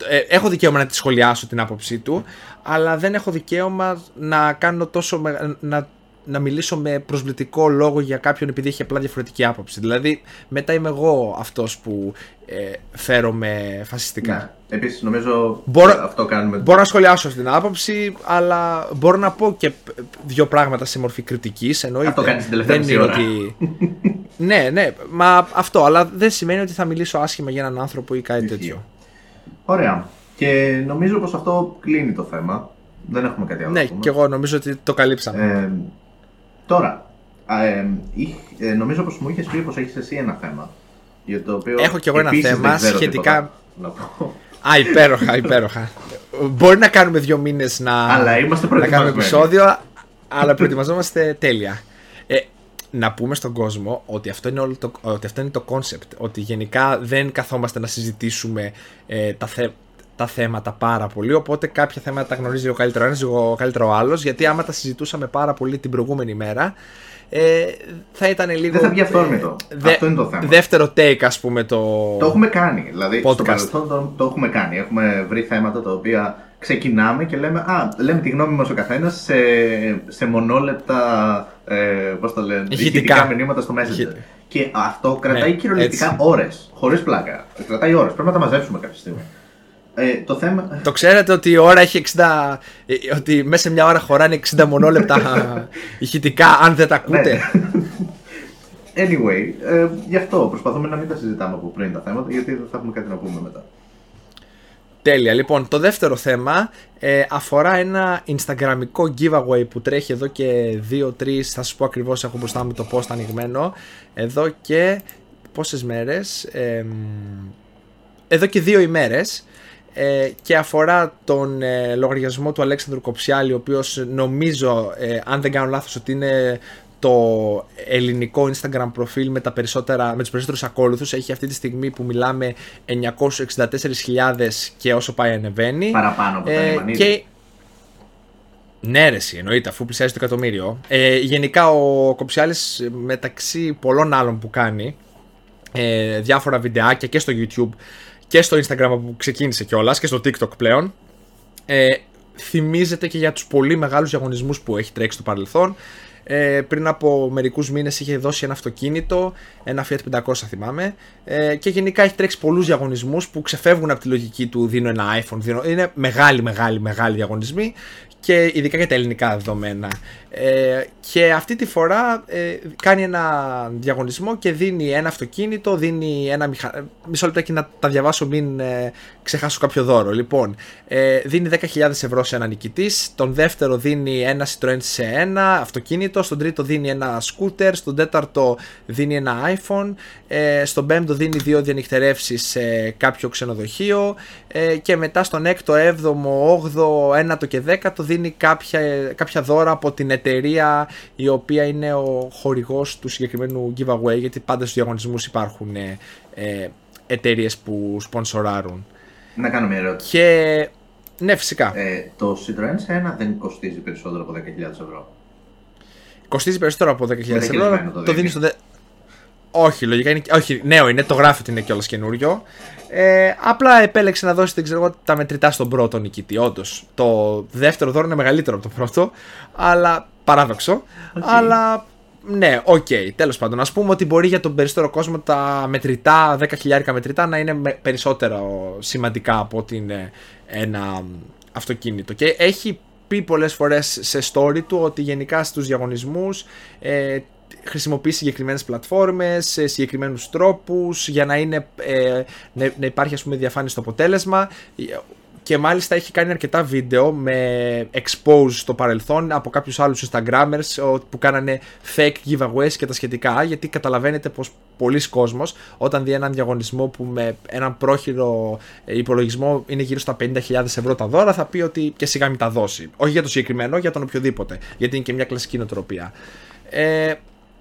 Speaker 2: Ε, έχω δικαίωμα να τη σχολιάσω την άποψή του, αλλά δεν έχω δικαίωμα να κάνω τόσο. να να μιλήσω με προσβλητικό λόγο για κάποιον επειδή έχει απλά διαφορετική άποψη. Δηλαδή, μετά είμαι εγώ αυτός που ε, φέρομαι φασιστικά.
Speaker 1: Ναι. Επίσης, νομίζω μπορώ, αυτό κάνουμε.
Speaker 2: Μπορώ να σχολιάσω αυτή την άποψη, αλλά μπορώ να πω και δύο πράγματα σε μορφή κριτικής.
Speaker 1: Αυτό κάνεις την τελευταία ώρα. Ότι... *laughs*
Speaker 2: ναι, ναι, μα αυτό. Αλλά δεν σημαίνει ότι θα μιλήσω άσχημα για έναν άνθρωπο ή κάτι τέτοιο.
Speaker 1: Ωραία. Και νομίζω πως αυτό κλείνει το θέμα. Δεν έχουμε κάτι άλλο.
Speaker 2: Ναι, και εγώ νομίζω ότι το καλύψαμε. Ε,
Speaker 1: Τώρα, ε, ε, νομίζω πως μου είχες πει πως έχεις εσύ ένα θέμα. Για το οποίο
Speaker 2: Έχω κι εγώ ένα θέμα σχετικά... Α, υπέροχα, υπέροχα. Μπορεί να κάνουμε δύο μήνες να,
Speaker 1: αλλά είμαστε
Speaker 2: να κάνουμε επεισόδιο, αλλά προετοιμαζόμαστε τέλεια. Ε, να πούμε στον κόσμο ότι αυτό είναι, όλο το, ότι αυτό είναι το concept. Ότι γενικά δεν καθόμαστε να συζητήσουμε ε, τα, θε, τα θέματα πάρα πολύ. Οπότε κάποια θέματα τα γνωρίζει ο καλύτερο ένας, ο καλύτερο ο άλλος. Γιατί άμα τα συζητούσαμε πάρα πολύ την προηγούμενη μέρα, ε, θα ήταν λίγο.
Speaker 1: Δεν θα βγει αυθόρμητο. Δε, Αυτό είναι το θέμα.
Speaker 2: Δεύτερο take, ας πούμε. Το,
Speaker 1: το έχουμε κάνει. Δηλαδή, podcast. στο παρελθόν το, το έχουμε κάνει. Έχουμε βρει θέματα τα οποία ξεκινάμε και λέμε, α, λέμε τη γνώμη μας ο καθένας σε, σε μονόλεπτα, ε, πώς το λένε, ηχητικά μηνύματα στο Messenger. Και αυτό κρατάει ναι, κυριολεκτικά ώρες, χωρίς πλάκα. Κρατάει ώρες, πρέπει να τα μαζέψουμε κάποια στιγμή. Ε, το, θέμα...
Speaker 2: το ξέρετε ότι η ώρα έχει 60. Ε, ότι μέσα σε μια ώρα χωράνε 60 μονόλεπτα *laughs* ηχητικά, αν δεν τα ακούτε. Ναι.
Speaker 1: anyway, ε, γι' αυτό προσπαθούμε να μην τα συζητάμε από πριν τα θέματα, γιατί δεν θα έχουμε κάτι να πούμε μετά.
Speaker 2: Τέλεια. Λοιπόν, το δεύτερο θέμα ε, αφορά ένα Instagramικό giveaway που τρέχει εδώ και 2-3, θα σας πω ακριβώς, έχω μπροστά μου το post ανοιγμένο, εδώ και πόσες μέρες, ε, εδώ και δύο ημέρες ε, και αφορά τον ε, λογαριασμό του Αλέξανδρου Κοψιάλη ο οποίος νομίζω ε, αν δεν κάνω λάθος ότι είναι το ελληνικό Instagram προφίλ με, τα περισσότερα, με τους περισσότερους ακόλουθους. Έχει αυτή τη στιγμή που μιλάμε 964.000 και όσο πάει ανεβαίνει.
Speaker 1: Παραπάνω από τα και...
Speaker 2: Ναι, ρε, εννοείται, αφού πλησιάζει το εκατομμύριο. Ε, γενικά, ο Κοψιάλης μεταξύ πολλών άλλων που κάνει ε, διάφορα βιντεάκια και στο YouTube και στο Instagram που ξεκίνησε κιόλας και στο TikTok πλέον. Ε, θυμίζεται και για τους πολύ μεγάλους διαγωνισμούς που έχει τρέξει στο παρελθόν. Ε, πριν από μερικούς μήνες είχε δώσει ένα αυτοκίνητο, ένα Fiat 500 θυμάμαι ε, και γενικά έχει τρέξει πολλούς διαγωνισμούς που ξεφεύγουν από τη λογική του δίνω ένα iPhone, δίνω... είναι μεγάλοι μεγάλοι μεγάλοι διαγωνισμοί και ειδικά για τα ελληνικά δεδομένα. Ε, και αυτή τη φορά ε, κάνει ένα διαγωνισμό και δίνει ένα αυτοκίνητο, δίνει ένα μηχανισμό. Μισό λεπτάκι να τα διαβάσω, μην ε, ξεχάσω κάποιο δώρο. Λοιπόν, ε, δίνει 10.000 ευρώ σε έναν νικητής. Τον δεύτερο δίνει ένα Citroën σε ένα αυτοκίνητο. Στον τρίτο δίνει ένα σκούτερ. Στον τέταρτο δίνει ένα iPhone. Ε, στον πέμπτο δίνει δύο διανυκτερεύσει σε κάποιο ξενοδοχείο. Ε, και μετά στον έκτο, έβδομο, όγδο, ένατο και δέκατο δίνει κάποια, κάποια δώρα από την εταιρεία η οποία είναι ο χορηγός του συγκεκριμένου giveaway γιατί πάντα στους διαγωνισμούς υπάρχουν ε, ε εταιρείες που σπονσοράρουν.
Speaker 1: Να κάνω μια ερώτηση.
Speaker 2: Και... Ναι, φυσικά.
Speaker 1: Ε, το Citroën C1 δεν κοστίζει περισσότερο από 10.000 ευρώ.
Speaker 2: Κοστίζει περισσότερο από 10.000 ευρώ.
Speaker 1: Μεταχειρισμένο
Speaker 2: Το,
Speaker 1: το
Speaker 2: το
Speaker 1: δίνει.
Speaker 2: δίνεις στο. Δε... Όχι, λογικά είναι. Όχι, νέο είναι, το γράφει ότι είναι κιόλας καινούριο. Ε, απλά επέλεξε να δώσει δεν ξέρω, εγώ, τα μετρητά στον πρώτο νικητή. Όντως. Το δεύτερο δώρο είναι μεγαλύτερο από το πρώτο. Αλλά. Παράδοξο.
Speaker 1: Οκ.
Speaker 2: Αλλά. Ναι, οκ, τέλος πάντων. Ας πούμε ότι μπορεί για τον περισσότερο κόσμο τα μετρητά, 10.000 μετρητά, να είναι με- περισσότερο σημαντικά από ότι είναι ένα αυτοκίνητο. Και έχει πει πολλές φορές σε story του ότι γενικά στους διαγωνισμούς ε, χρησιμοποιεί συγκεκριμένες πλατφόρμες, σε συγκεκριμένους τρόπους για να, είναι, ε, να, να υπάρχει ας πούμε διαφάνεια στο αποτέλεσμα και μάλιστα έχει κάνει αρκετά βίντεο με expose στο παρελθόν από κάποιους άλλους instagrammers ο- που κάνανε fake giveaways και τα σχετικά γιατί καταλαβαίνετε πως πολλοί κόσμος όταν δει έναν διαγωνισμό που με έναν πρόχειρο ε, υπολογισμό είναι γύρω στα 50.000 ευρώ τα δώρα θα πει ότι και σιγά μην τα δώσει. Όχι για το συγκεκριμένο, για τον οποιοδήποτε. Γιατί είναι και μια κλασική νοοτροπία. Ε,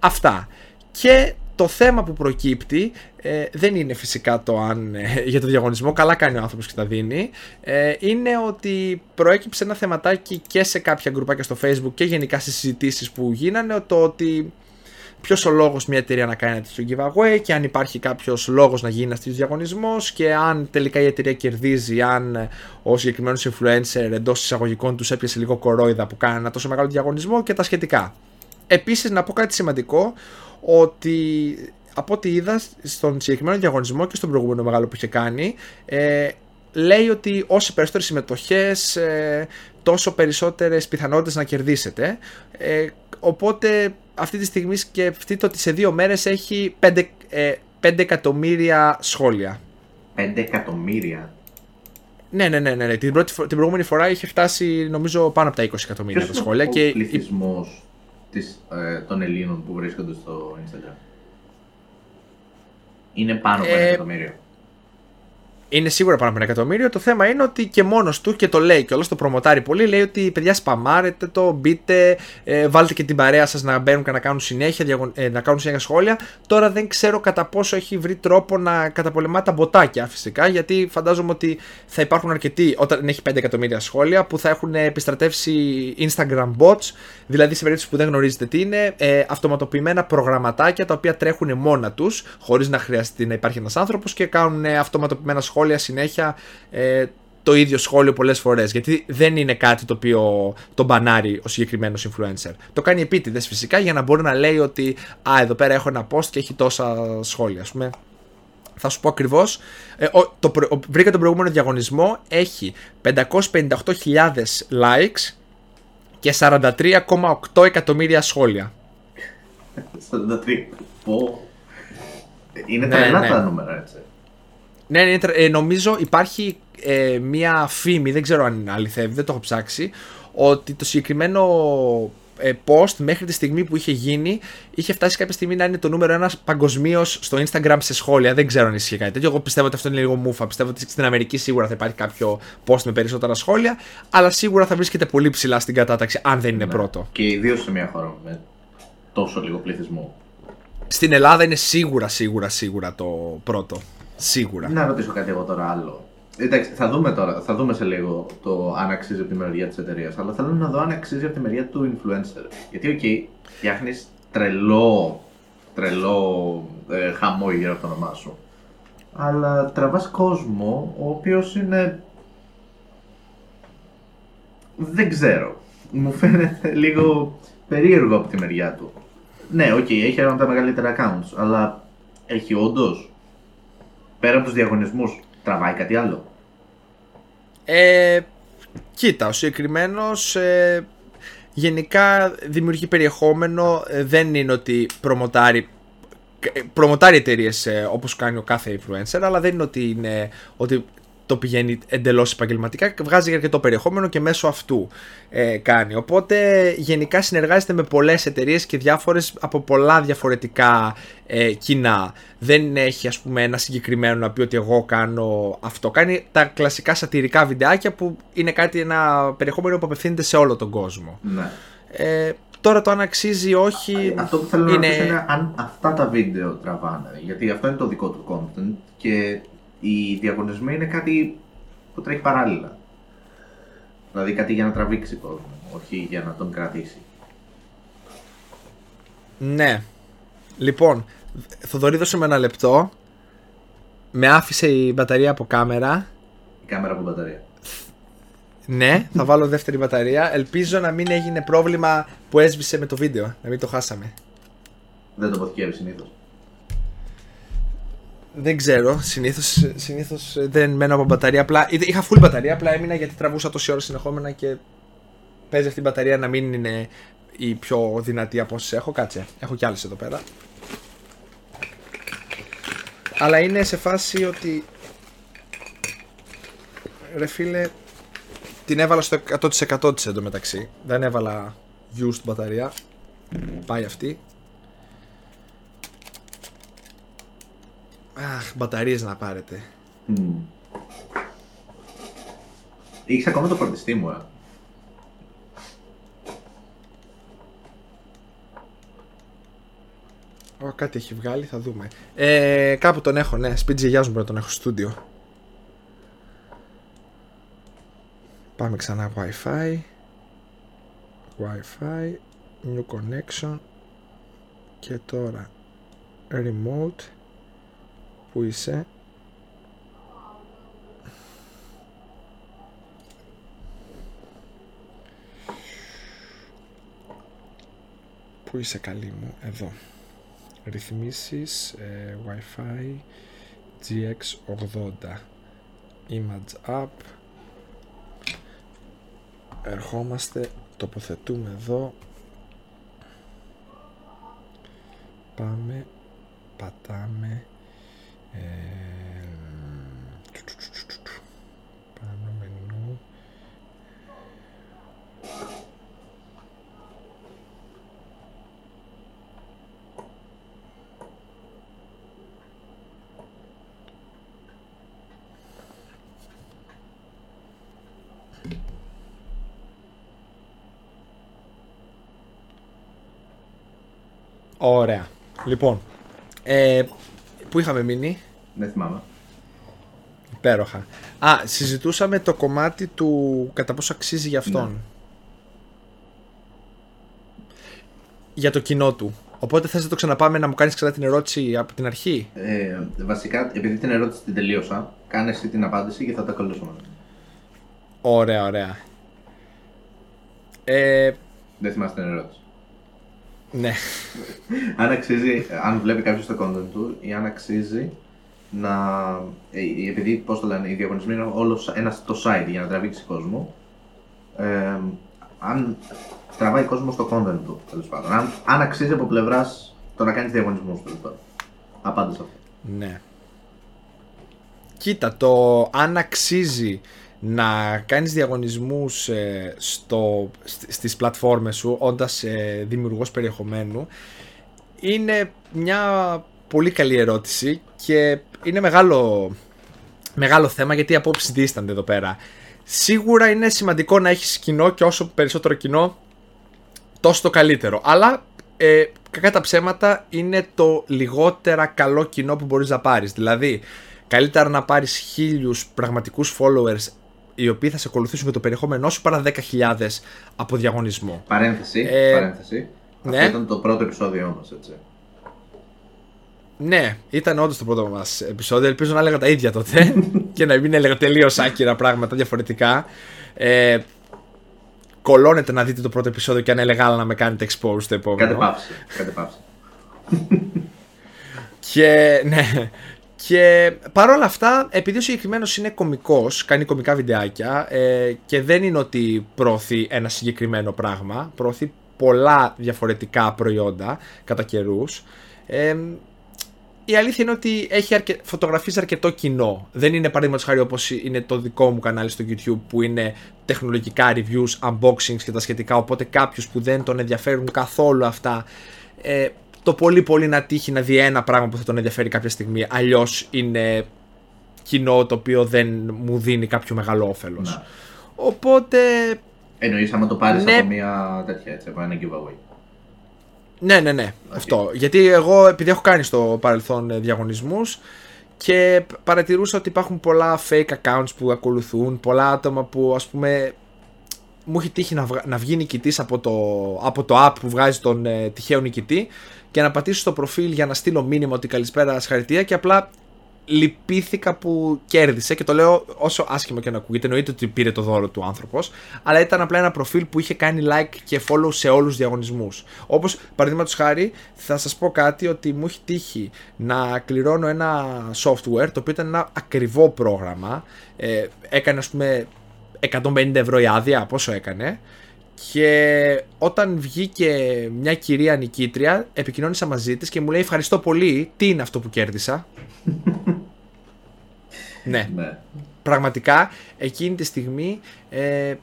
Speaker 2: αυτά. Και το θέμα που προκύπτει ε, δεν είναι φυσικά το αν ε, για το διαγωνισμό, καλά κάνει ο άνθρωπος και τα δίνει, ε, είναι ότι προέκυψε ένα θεματάκι και σε κάποια γκρουπάκια στο facebook και γενικά στις συζητήσεις που γίνανε το ότι ποιος ο λόγος μια εταιρεία να κάνει ένα τέτοιο giveaway και αν υπάρχει κάποιος λόγος να γίνει ένας τέτοιος διαγωνισμός και αν τελικά η εταιρεία κερδίζει, αν ο συγκεκριμένος influencer εντός εισαγωγικών τους έπιασε λίγο κορόιδα που κάνει ένα τόσο μεγάλο διαγωνισμό και τα σχετικά. Επίσης, να πω κάτι σημαντικό ότι από ό,τι είδα στον συγκεκριμένο διαγωνισμό και στον προηγούμενο μεγάλο που είχε κάνει, ε, λέει ότι όσο περισσότερες συμμετοχές, ε, τόσο περισσότερες πιθανότητες να κερδίσετε. Ε, οπότε αυτή τη στιγμή σκεφτείτε ότι σε δύο μέρες έχει 5, ε, 5 εκατομμύρια σχόλια.
Speaker 1: 5 εκατομμύρια.
Speaker 2: Ναι, ναι, ναι, ναι, ναι. Την, πρώτη, φο- την προηγούμενη φορά είχε φτάσει νομίζω πάνω από τα 20 εκατομμύρια
Speaker 1: Ποιος
Speaker 2: τα
Speaker 1: είναι
Speaker 2: σχόλια.
Speaker 1: ο
Speaker 2: Και
Speaker 1: πληθυσμό ε, των Ελλήνων που βρίσκονται στο Instagram. Είναι πάνω από ένα
Speaker 2: Ε,
Speaker 1: εκατομμύριο.
Speaker 2: Είναι σίγουρα πάνω από ένα εκατομμύριο. Το θέμα είναι ότι και μόνος του και το λέει και όλο το προμοτάρει πολύ. Λέει ότι παιδιά σπαμάρετε το, μπείτε, ε, βάλτε και την παρέα σας να μπαίνουν και να κάνουν συνέχεια, διαγων- ε, να κάνουν συνέχεια σχόλια. Τώρα δεν ξέρω κατά πόσο έχει βρει τρόπο να καταπολεμά τα μποτάκια φυσικά. Γιατί φαντάζομαι ότι θα υπάρχουν αρκετοί όταν έχει 5 εκατομμύρια σχόλια που θα έχουν επιστρατεύσει Instagram bots. Δηλαδή σε περίπτωση που δεν γνωρίζετε τι είναι, ε, αυτοματοποιημένα προγραμματάκια τα οποία τρέχουν μόνα τους χωρίς να χρειαστεί να υπάρχει ένας άνθρωπος και κάνουν ε, αυτοματοποιημένα σχόλια συνέχεια ε, το ίδιο σχόλιο πολλές φορές γιατί δεν είναι κάτι το οποίο τον μπανάρει ο συγκεκριμένος influencer. Το κάνει επίτηδες φυσικά για να μπορεί να λέει ότι α εδώ πέρα έχω ένα post και έχει τόσα σχόλια ας πούμε. Θα σου πω ακριβώς. Ε, ο, το, προ- ο- βρήκα τον προηγούμενο διαγωνισμό. Έχει 558.000 likes και 43,8 εκατομμύρια σχόλια.
Speaker 1: 43. Πω. Είναι
Speaker 2: Ναι,
Speaker 1: τρελά
Speaker 2: ναι.
Speaker 1: τα νούμερα έτσι.
Speaker 2: Ναι, ναι, τρε- ε, νομίζω υπάρχει ε, μία φήμη, δεν ξέρω αν αληθεύει, δεν το έχω ψάξει, ότι το συγκεκριμένο ε, post μέχρι τη στιγμή που είχε γίνει είχε φτάσει κάποια στιγμή να είναι το νούμερο ένας παγκοσμίως στο Instagram σε σχόλια. Δεν ξέρω αν ισχύει κάτι τέτοιο. Εγώ πιστεύω ότι αυτό είναι λίγο μούφα. Πιστεύω ότι στην Αμερική σίγουρα θα υπάρχει κάποιο post με περισσότερα σχόλια, αλλά σίγουρα θα βρίσκεται πολύ ψηλά στην κατάταξη αν δεν είναι
Speaker 1: Ναι.
Speaker 2: πρώτο.
Speaker 1: Και ιδίως σε μια χώρα με τόσο λίγο πληθυσμό.
Speaker 2: Στην Ελλάδα είναι σίγουρα, σίγουρα, σίγουρα το πρώτο. Σίγουρα.
Speaker 1: Να ρωτήσω κάτι εγώ τώρα άλλο. Εντάξει, θα δούμε τώρα, θα δούμε σε λίγο το αν αξίζει από τη μεριά της εταιρείας. Αλλά θέλω να δω αν αξίζει από τη μεριά του influencer. Γιατί, οκ, φτιάχνεις τρελό, τρελό ε, χαμό γύρω από το όνομά σου. Αλλά τραβάς κόσμο ο οποίος είναι... Δεν ξέρω. Μου φαίνεται λίγο περίεργο από τη μεριά του. Ναι, οκ, έχει ένα από τα μεγαλύτερα accounts, αλλά έχει όντως πέρα από τους διαγωνισμούς τραβάει κάτι άλλο;
Speaker 2: Ε, κοίτα, ο συγκεκριμένος ε, γενικά δημιουργεί περιεχόμενο. ε, δεν είναι ότι προμοτάρει. ε, Προμοτάρει εταιρείες όπως κάνει ο κάθε influencer, αλλά δεν είναι ότι, είναι, ότι το πηγαίνει εντελώς επαγγελματικά. Βγάζει αρκετό περιεχόμενο και μέσω αυτού ε, κάνει. Οπότε γενικά συνεργάζεται με πολλές εταιρείες και διάφορες από πολλά διαφορετικά ε, κοινά. Δεν έχει ας πούμε ένα συγκεκριμένο να πει ότι εγώ κάνω αυτό. Κάνει τα κλασικά σατυρικά βιντεάκια που είναι κάτι ένα περιεχόμενο που απευθύνεται σε όλο τον κόσμο.
Speaker 1: Ναι.
Speaker 2: Ε, τώρα το αν αξίζει ή όχι.
Speaker 1: Αυτό που θέλω να
Speaker 2: είναι-
Speaker 1: ρωτήσω είναι αν αυτά τα βίντεο τραβάνε. Γιατί αυτό είναι το δικό του content και οι διαγωνισμοί είναι κάτι που τρέχει παράλληλα. Δηλαδή κάτι για να τραβήξει κόσμο, όχι για να τον κρατήσει.
Speaker 2: Ναι. Λοιπόν, Θοδωρή δώσε με ένα λεπτό. Με άφησε η μπαταρία από κάμερα.
Speaker 1: Η κάμερα από μπαταρία.
Speaker 2: Ναι, θα βάλω δεύτερη μπαταρία. Ελπίζω να μην έγινε πρόβλημα που έσβησε με το βίντεο. Να μην το χάσαμε.
Speaker 1: Δεν το αποθηκεύει συνήθως.
Speaker 2: Δεν ξέρω. Συνήθως συνήθως δεν μένω από μπαταρία. Απλά είχα full μπαταρία. Απλά έμεινα γιατί τραβούσα τόση ώρα συνεχόμενα και παίζει αυτή η μπαταρία να μην είναι η πιο δυνατή από όσες έχω. Κάτσε. Έχω κι άλλες εδώ πέρα. Αλλά είναι σε φάση ότι. Ρε φίλε, την έβαλα στο 100% της εντωμεταξύ. Δεν έβαλα used μπαταρία. Πάει αυτή. Αχ, μπαταρίες να πάρετε.
Speaker 1: Mm. Είχες ακόμα το φορτιστή μου, ε.
Speaker 2: Ω, κάτι έχει βγάλει, θα δούμε. Ε, κάπου τον έχω, ναι. Σπίτι γιαγιάς μου πρέπει να τον έχω στο στούντιο. Πάμε ξανά Wi-Fi. Wi-Fi. New connection. Και τώρα remote. Πού είσαι; Πού είσαι καλή μου; Εδώ. Ρυθμίσεις ε, Wi-Fi GX80 Image App. Ερχόμαστε τοποθετούμε εδώ. Πάμε πατάμε ε, πάνω μενού Ωραία. Λοιπόν, ε, πού είχαμε μείνει;
Speaker 1: Δεν θυμάμαι.
Speaker 2: Υπέροχα. Α, συζητούσαμε το κομμάτι του κατά πόσο αξίζει για αυτόν.
Speaker 1: Ναι.
Speaker 2: Για το κοινό του. Οπότε θες να το ξαναπάμε να μου κάνεις ξανά την ερώτηση από την αρχή;
Speaker 1: Ε, βασικά, επειδή την ερώτηση την τελείωσα, κάνε εσύ την απάντηση και θα τα ακολουθήσουμε.
Speaker 2: Ωραία, ωραία. Ε,
Speaker 1: Δεν θυμάσαι την ερώτηση.
Speaker 2: Ναι.
Speaker 1: αν αξίζει, αν βλέπει κάποιος το content του ή αν αξίζει να. ε, επειδή, πώς το λένε, οι διαγωνισμοί είναι όλο ένα το site για να τραβήξει κόσμο. Ε, αν τραβάει κόσμο στο content του, τέλος πάντων. Αν, αν αξίζει από πλευράς το να κάνεις διαγωνισμούς, τέλος πάντων. Απάντησε αυτό.
Speaker 2: Ναι. Κοίτα, το αν αξίζει να κάνεις διαγωνισμούς ε, στο, σ- στις πλατφόρμες σου όντας ε, δημιουργός περιεχομένου είναι μια πολύ καλή ερώτηση και είναι μεγάλο, μεγάλο θέμα γιατί οι απόψεις δίστανται εδώ πέρα. Σίγουρα είναι σημαντικό να έχεις κοινό και όσο περισσότερο κοινό τόσο το καλύτερο. Αλλά ε, κακά τα ψέματα είναι το λιγότερα καλό κοινό που μπορείς να πάρεις. Δηλαδή, καλύτερα να πάρεις χίλιους πραγματικούς followers οι οποίοι θα σε ακολουθήσουν για το περιεχόμενό σου παρά 10.000 από διαγωνισμό.
Speaker 1: Παρένθεση.
Speaker 2: Ε,
Speaker 1: παρένθεση.
Speaker 2: ναι.
Speaker 1: Αυτό ήταν το πρώτο επεισόδιό μας, έτσι.
Speaker 2: Ναι, ήταν όντως το πρώτο μας επεισόδιο. Ελπίζω να έλεγα τα ίδια τότε *laughs* και να μην έλεγα τελείως άκυρα πράγματα διαφορετικά. Ε, κολώνετε να δείτε το πρώτο επεισόδιο και αν έλεγα άλλα να με κάνετε expose το επόμενο.
Speaker 1: Κάτε πάυση. Κάτε πάυση.
Speaker 2: Και ναι. Και παρόλα αυτά, επειδή ο συγκεκριμένος είναι κωμικός, κάνει κωμικά βιντεάκια ε, και δεν είναι ότι προωθεί ένα συγκεκριμένο πράγμα, προωθεί πολλά διαφορετικά προϊόντα κατά καιρούς. Ε, η αλήθεια είναι ότι έχει αρκε... φωτογραφίζει αρκετό κοινό. Δεν είναι παραδείγματος χάρη όπως είναι το δικό μου κανάλι στο YouTube που είναι τεχνολογικά reviews, unboxings και τα σχετικά. Οπότε κάποιο που δεν τον ενδιαφέρουν καθόλου αυτά ε, το πολύ πολύ να τύχει να δει ένα πράγμα που θα τον ενδιαφέρει κάποια στιγμή. Αλλιώς είναι κοινό το οποίο δεν μου δίνει κάποιο μεγάλο όφελος.
Speaker 1: Να.
Speaker 2: Οπότε.
Speaker 1: Εννοείς άμα το πάρεις
Speaker 2: Ναι.
Speaker 1: από μια τέτοια έτσι, από ένα giveaway.
Speaker 2: Ναι, ναι, ναι. Αυτό. Γιατί εγώ, επειδή έχω κάνει στο παρελθόν ε, διαγωνισμούς και παρατηρούσα ότι υπάρχουν πολλά fake accounts που ακολουθούν, πολλά άτομα που ας πούμε μου έχει τύχει να, βγ, να βγει νικητής από το, από το app που βγάζει τον ε, τυχαίο νικητή και να πατήσω στο προφίλ για να στείλω μήνυμα ότι καλησπέρα συγχαρητήρια και απλά λυπήθηκα που κέρδισε και το λέω όσο άσχημα και να ακούγεται. Εννοείται ότι πήρε το δώρο του άνθρωπος, αλλά ήταν απλά ένα προφίλ που είχε κάνει like και follow σε όλους τους διαγωνισμούς. Όπως παραδείγματος χάρη, θα σας πω κάτι ότι μου έχει τύχει να κληρώνω ένα software το οποίο ήταν ένα ακριβό πρόγραμμα. Ε, έκανε, ας πούμε, 150 ευρώ η άδεια, πόσο έκανε. Και όταν βγήκε μια κυρία νικήτρια, επικοινώνησα μαζί της και μου λέει ευχαριστώ πολύ, τι είναι αυτό που κέρδισα; *laughs* ναι.
Speaker 1: Ναι.
Speaker 2: Πραγματικά εκείνη τη στιγμή ε,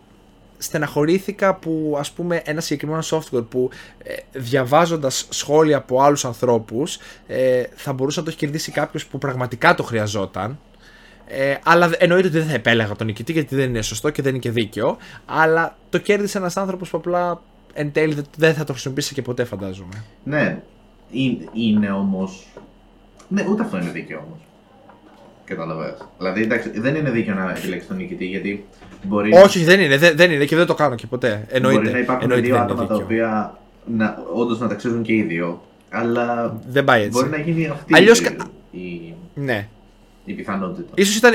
Speaker 2: στεναχωρήθηκα που ας πούμε ένα συγκεκριμένο software που ε, διαβάζοντας σχόλια από άλλους ανθρώπους ε, θα μπορούσε να το έχει κερδίσει κάποιος που πραγματικά το χρειαζόταν ε, αλλά εννοείται ότι δεν θα επέλεγα τον νικητή γιατί δεν είναι σωστό και δεν είναι και δίκαιο. Αλλά το κέρδισε ένας άνθρωπος που απλά εν τέλει δεν θα το χρησιμοποιήσει και ποτέ, φαντάζομαι.
Speaker 1: Ναι, είναι, είναι όμω. Ναι, ούτε αυτό είναι δίκαιο όμως. Καταλαβαίνω. Δηλαδή, εντάξει, δεν είναι δίκαιο να επιλέξεις τον νικητή γιατί μπορεί.
Speaker 2: Όχι, δεν είναι, δεν, δεν είναι και δεν το κάνω και ποτέ. Εννοείται.
Speaker 1: Μπορεί να υπάρχουν
Speaker 2: εννοείται
Speaker 1: δύο
Speaker 2: δεν είναι
Speaker 1: άτομα τα
Speaker 2: δίκαιο.
Speaker 1: οποία να, όντως να τα ξέρουν και οι δύο. Αλλά
Speaker 2: Δεν πάει έτσι.
Speaker 1: μπορεί να γίνει αυτή
Speaker 2: Αλλιώς
Speaker 1: η,
Speaker 2: κα-
Speaker 1: η,
Speaker 2: Ναι.
Speaker 1: Η πιθανότητα.
Speaker 2: Ίσως ήταν.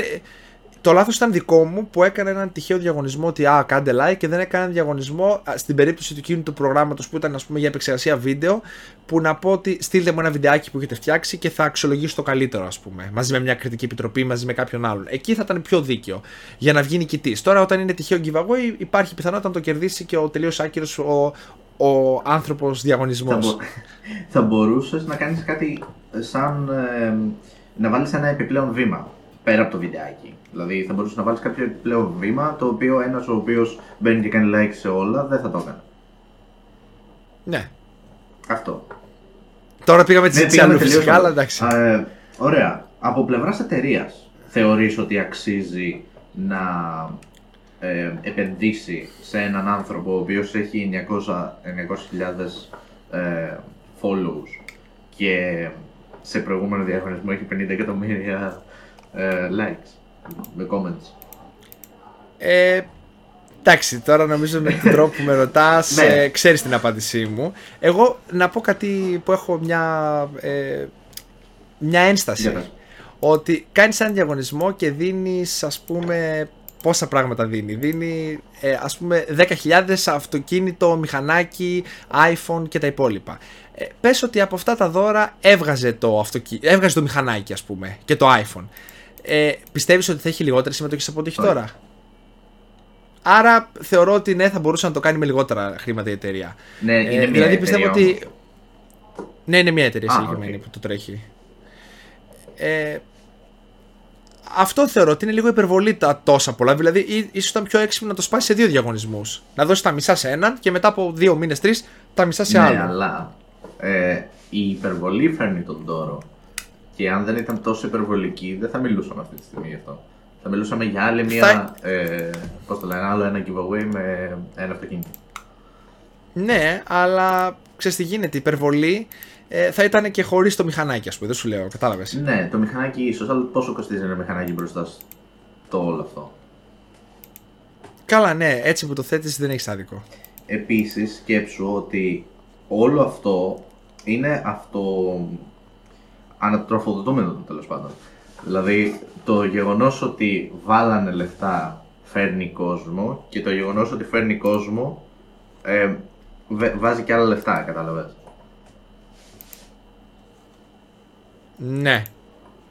Speaker 2: Το λάθος ήταν δικό μου που έκανε έναν τυχαίο διαγωνισμό ότι α, κάντε like και δεν έκανε διαγωνισμό α, στην περίπτωση του εκείνου του προγράμματος που ήταν ας πούμε, για επεξεργασία βίντεο. Που να πω ότι στείλτε μου ένα βιντεάκι που έχετε φτιάξει και θα αξιολογήσω το καλύτερο, ας πούμε. Μαζί με μια κριτική επιτροπή, μαζί με κάποιον άλλον. Εκεί θα ήταν πιο δίκαιο για να βγει νικητής. Τώρα, όταν είναι τυχαίο giveaway, υπάρχει πιθανότητα να το κερδίσει και ο τελείως άκυρος ο, ο άνθρωπος διαγωνισμό.
Speaker 1: Θα, μπο... *laughs* θα μπορούσες να κάνεις κάτι σαν. ε, να βάλεις ένα επιπλέον βήμα πέρα από το βιντεάκι. Δηλαδή θα μπορούσες να βάλεις κάποιο επιπλέον βήμα το οποίο ένας ο οποίος μπαίνει και κάνει like σε όλα δεν θα το έκανε.
Speaker 2: Ναι.
Speaker 1: Αυτό.
Speaker 2: Τώρα πήγαμε τη
Speaker 1: Ναι,
Speaker 2: συζήτηση
Speaker 1: πήγαμε
Speaker 2: αλλού
Speaker 1: τελείως
Speaker 2: φυσικά, αλλά
Speaker 1: αλλού.
Speaker 2: εντάξει.
Speaker 1: Α, ε, ωραία. Από πλευράς εταιρείας, θεωρείς ότι αξίζει να ε, επενδύσει σε έναν άνθρωπο ο οποίος έχει 900 900.000 ε, follows και σε προηγούμενο διαγωνισμό έχει 50 εκατομμύρια ε, likes με comments.
Speaker 2: Ε, εντάξει, τώρα νομίζω με τον τρόπο που με ρωτάς, *laughs*
Speaker 1: Ναι.
Speaker 2: ε, ξέρεις την απάντησή μου. Εγώ να πω κάτι που έχω μια, ε, μια ένσταση.
Speaker 1: Για πες.
Speaker 2: Ότι κάνεις έναν διαγωνισμό και δίνεις ας πούμε πόσα πράγματα δίνει. Δίνει ε, ας πούμε 10.000 αυτοκίνητο, μηχανάκι, iPhone και τα υπόλοιπα. Ε, πες ότι από αυτά τα δώρα έβγαζε το, αυτοκι... έβγαζε το μηχανάκι ας πούμε και το iPhone. Ε, πιστεύεις ότι θα έχει λιγότερες συμμετοχές από ό,τι έχει
Speaker 1: Όχι.
Speaker 2: τώρα; Άρα θεωρώ ότι ναι θα μπορούσε να το κάνει με λιγότερα χρήματα η εταιρεία.
Speaker 1: Ναι, είναι
Speaker 2: Ε,
Speaker 1: μια
Speaker 2: δηλαδή πιστεύω
Speaker 1: εταιρεία
Speaker 2: ότι. Ναι, είναι μια εταιρεία
Speaker 1: Α,
Speaker 2: συγκεκριμένη
Speaker 1: οκ.
Speaker 2: που το τρέχει. Ε, αυτό θεωρώ ότι είναι λίγο υπερβολή τα τόσα πολλά. Δηλαδή, ή- ίσως ήταν πιο έξυπνο να το σπάσει σε δύο διαγωνισμούς. Να δώσει τα μισά σε έναν και μετά από δύο μήνες, τρεις, τα μισά σε
Speaker 1: ναι,
Speaker 2: άλλο.
Speaker 1: αλλά ε, η υπερβολή φέρνει τον τόρο. Και αν δεν ήταν τόσο υπερβολική, δεν θα μιλούσαμε αυτή τη στιγμή γι' αυτό. Θα μιλούσαμε για άλλη μια. Ε, πώς το λένε, άλλο ένα giveaway με ένα αυτοκίνητο.
Speaker 2: Ναι, αλλά ξέρεις τι γίνεται. Η υπερβολή ε, θα ήταν και χωρίς το μηχανάκι, ας πούμε. Δεν σου λέω, κατάλαβες.
Speaker 1: Ναι, το μηχανάκι ίσως, αλλά πόσο κοστίζει ένα μηχανάκι μπροστά στο όλο αυτό;
Speaker 2: Καλά, ναι, έτσι που το θέτεις δεν έχεις άδικο.
Speaker 1: Επίσης σκέψου ότι όλο αυτό είναι αυτό ανατροφοδοτούμενο τέλος πάντων. Δηλαδή το γεγονός ότι βάλανε λεφτά φέρνει κόσμο και το γεγονός ότι φέρνει κόσμο ε, βε- βάζει και άλλα λεφτά, κατάλαβες.
Speaker 2: Ναι.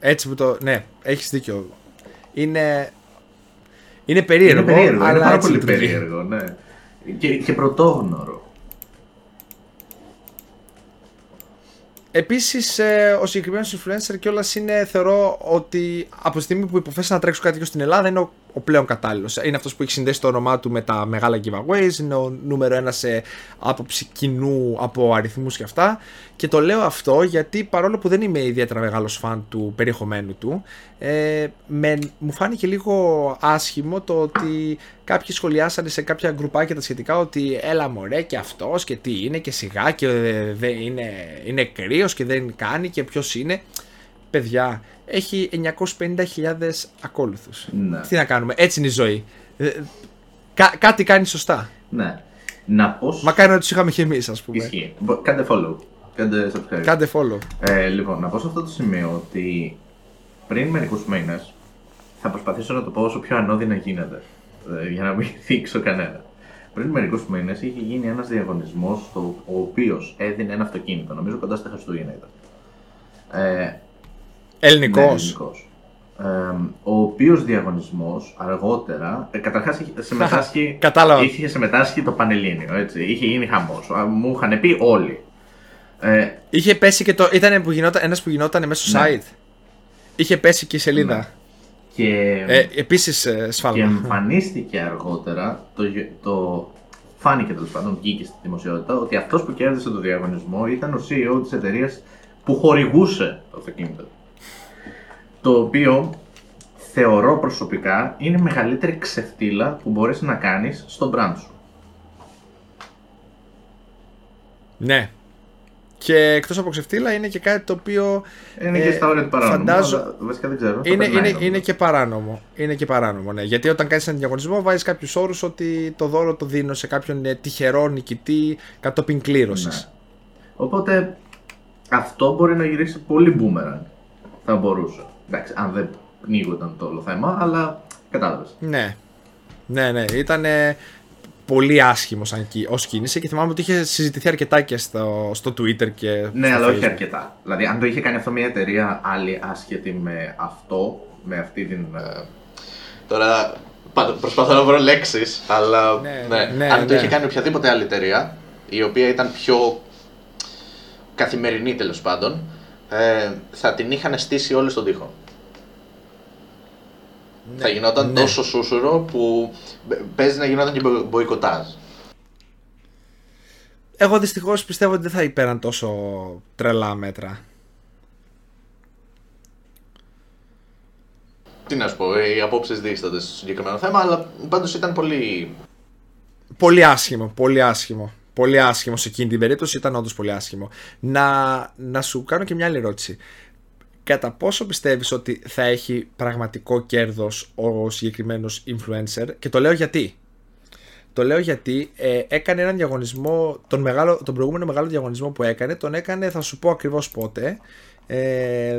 Speaker 2: Έτσι που το. Ναι, έχεις δίκιο. Είναι. Είναι περίεργο,
Speaker 1: είναι περίεργο,
Speaker 2: αλλά
Speaker 1: είναι πάρα
Speaker 2: έτσι
Speaker 1: πολύ
Speaker 2: λειτουργεί.
Speaker 1: περίεργο, ναι. Και, και πρωτόγνωρο.
Speaker 2: Επίσης, ο συγκεκριμένος influencer κιόλας είναι, θεωρώ ότι από τη στιγμή που υποφέσισε να τρέξω κάτι τέτοιο στην Ελλάδα είναι ο, ο πλέον κατάλληλος. Είναι αυτός που έχει συνδέσει το όνομά του με τα μεγάλα giveaways, είναι ο νούμερο ένας σε άποψη κοινού από αριθμούς και αυτά. Και το λέω αυτό γιατί παρόλο που δεν είμαι ιδιαίτερα μεγάλος φαν του περιεχομένου του, ε, με, μου φάνηκε λίγο άσχημο το ότι κάποιοι σχολιάσανε σε κάποια γκρουπάκια τα σχετικά ότι έλα μωρέ και αυτός και τι είναι και σιγά και ε, δεν είναι, είναι κρύος και δεν κάνει και ποιος είναι. Παιδιά, έχει 950.000 ακόλουθους.
Speaker 1: Ναι.
Speaker 2: Τι να κάνουμε, έτσι είναι η ζωή. Ε, Κα- κάτι κάνει σωστά.
Speaker 1: Ναι. Να πω.
Speaker 2: Μακάρι να τους είχαμε και εμεί, ας πούμε.
Speaker 1: Ισχύει. Μπο- Κάντε follow. Κάντε subscribe.
Speaker 2: Κάντε follow.
Speaker 1: Ε, λοιπόν, να πω σε αυτό το σημείο ότι πριν μερικούς μήνες θα προσπαθήσω να το πω όσο πιο ανώδυνα γίνεται. ε, για να μην *laughs* θίξω κανένα. Πριν μερικούς μήνες είχε γίνει ένας διαγωνισμός ο οποίος έδινε ένα αυτοκίνητο. Νομίζω κοντά στα Χριστούγεννα ήταν. Ε,
Speaker 2: Ελληνικός.
Speaker 1: ναι, ελληνικός. Ε, ο οποίος διαγωνισμός αργότερα, ε, καταρχάς είχε *laughs* συμμετάσχει,
Speaker 2: Κατάλαβα.
Speaker 1: είχε συμμετάσχει το Πανελλήνιο. Έτσι. Είχε γίνει χαμός. Μου είχαν πει όλοι. Ε,
Speaker 2: Είχε πέσει και το. ήταν που γινόταν, ένας που γινόταν μέσω
Speaker 1: Ναι.
Speaker 2: site. Είχε πέσει και η σελίδα.
Speaker 1: Ναι. και
Speaker 2: Ε, Επίσης
Speaker 1: Και
Speaker 2: σφάλμα.
Speaker 1: εμφανίστηκε αργότερα, το, γε- το φάνηκε τέλος πάντων, βγήκε στη δημοσιότητα, ότι αυτός που κέρδισε το διαγωνισμό ήταν ο CEO της εταιρείας που χορηγούσε το αυτοκίνητο. Το οποίο θεωρώ προσωπικά είναι η μεγαλύτερη ξεφτύλα που μπορείς να κάνεις στο brand σου.
Speaker 2: Ναι. Και εκτός από ξεφτύλα είναι και κάτι το οποίο.
Speaker 1: Είναι
Speaker 2: ε,
Speaker 1: και στα όρια του παράνομου.
Speaker 2: φαντάζω-
Speaker 1: αλλά βασικά δεν ξέρω. το
Speaker 2: Είναι,
Speaker 1: περνάει,
Speaker 2: είναι,
Speaker 1: νομίζω.
Speaker 2: είναι και παράνομο. Είναι και παράνομο, ναι. Γιατί όταν κάνεις έναν διαγωνισμό, βάζεις κάποιους όρους ότι το δώρο το δίνω σε κάποιον ε, τυχερό νικητή κατόπιν κλήρωσης.
Speaker 1: Ναι. Οπότε αυτό μπορεί να γυρίσει πολύ boomerang. Θα μπορούσε. Εντάξει, αν δεν πνίγονταν το όλο θέμα, αλλά κατάλαβες.
Speaker 2: Ναι. Ναι, ναι. Ήταν πολύ άσχημος σαν κι- ως κίνηση και θυμάμαι ότι είχε συζητηθεί αρκετά και στο, στο Twitter και.
Speaker 1: Ναι,
Speaker 2: στο
Speaker 1: αλλά όχι
Speaker 2: Facebook.
Speaker 1: αρκετά. Δηλαδή, αν το είχε κάνει αυτό μια εταιρεία άλλη άσχετη με αυτό, με αυτή την. ε,
Speaker 3: Τώρα πάντω, προσπαθώ να βρω λέξεις, αλλά
Speaker 2: Ναι,
Speaker 3: ναι,
Speaker 2: ναι,
Speaker 3: αν το
Speaker 2: ναι.
Speaker 3: είχε κάνει οποιαδήποτε άλλη εταιρεία, η οποία ήταν πιο καθημερινή τέλος πάντων, ε, θα την είχαν στήσει όλοι στον τοίχο. θα γινόταν
Speaker 2: ναι.
Speaker 3: τόσο σούσουρο που μπ- παίζει να γινόταν και μπο- μποϊκοτάζ.
Speaker 2: Εγώ δυστυχώς πιστεύω ότι δεν θα υπέραν τόσο τρελά μέτρα.
Speaker 3: Τι να σου πω, οι απόψεις δίστανται στο συγκεκριμένο θέμα, αλλά πάντως ήταν πολύ.
Speaker 2: Πολύ άσχημο, πολύ άσχημο. Πολύ άσχημο σε εκείνη την περίπτωση, ήταν όντως πολύ άσχημο. Να, να σου κάνω και μια άλλη ερώτηση. Κατά πόσο πιστεύεις ότι θα έχει πραγματικό κέρδος ο συγκεκριμένος influencer; Και το λέω γιατί. Το λέω γιατί ε, έκανε έναν διαγωνισμό, τον, μεγάλο, τον προηγούμενο μεγάλο διαγωνισμό που έκανε, τον έκανε, θα σου πω ακριβώς πότε, ε,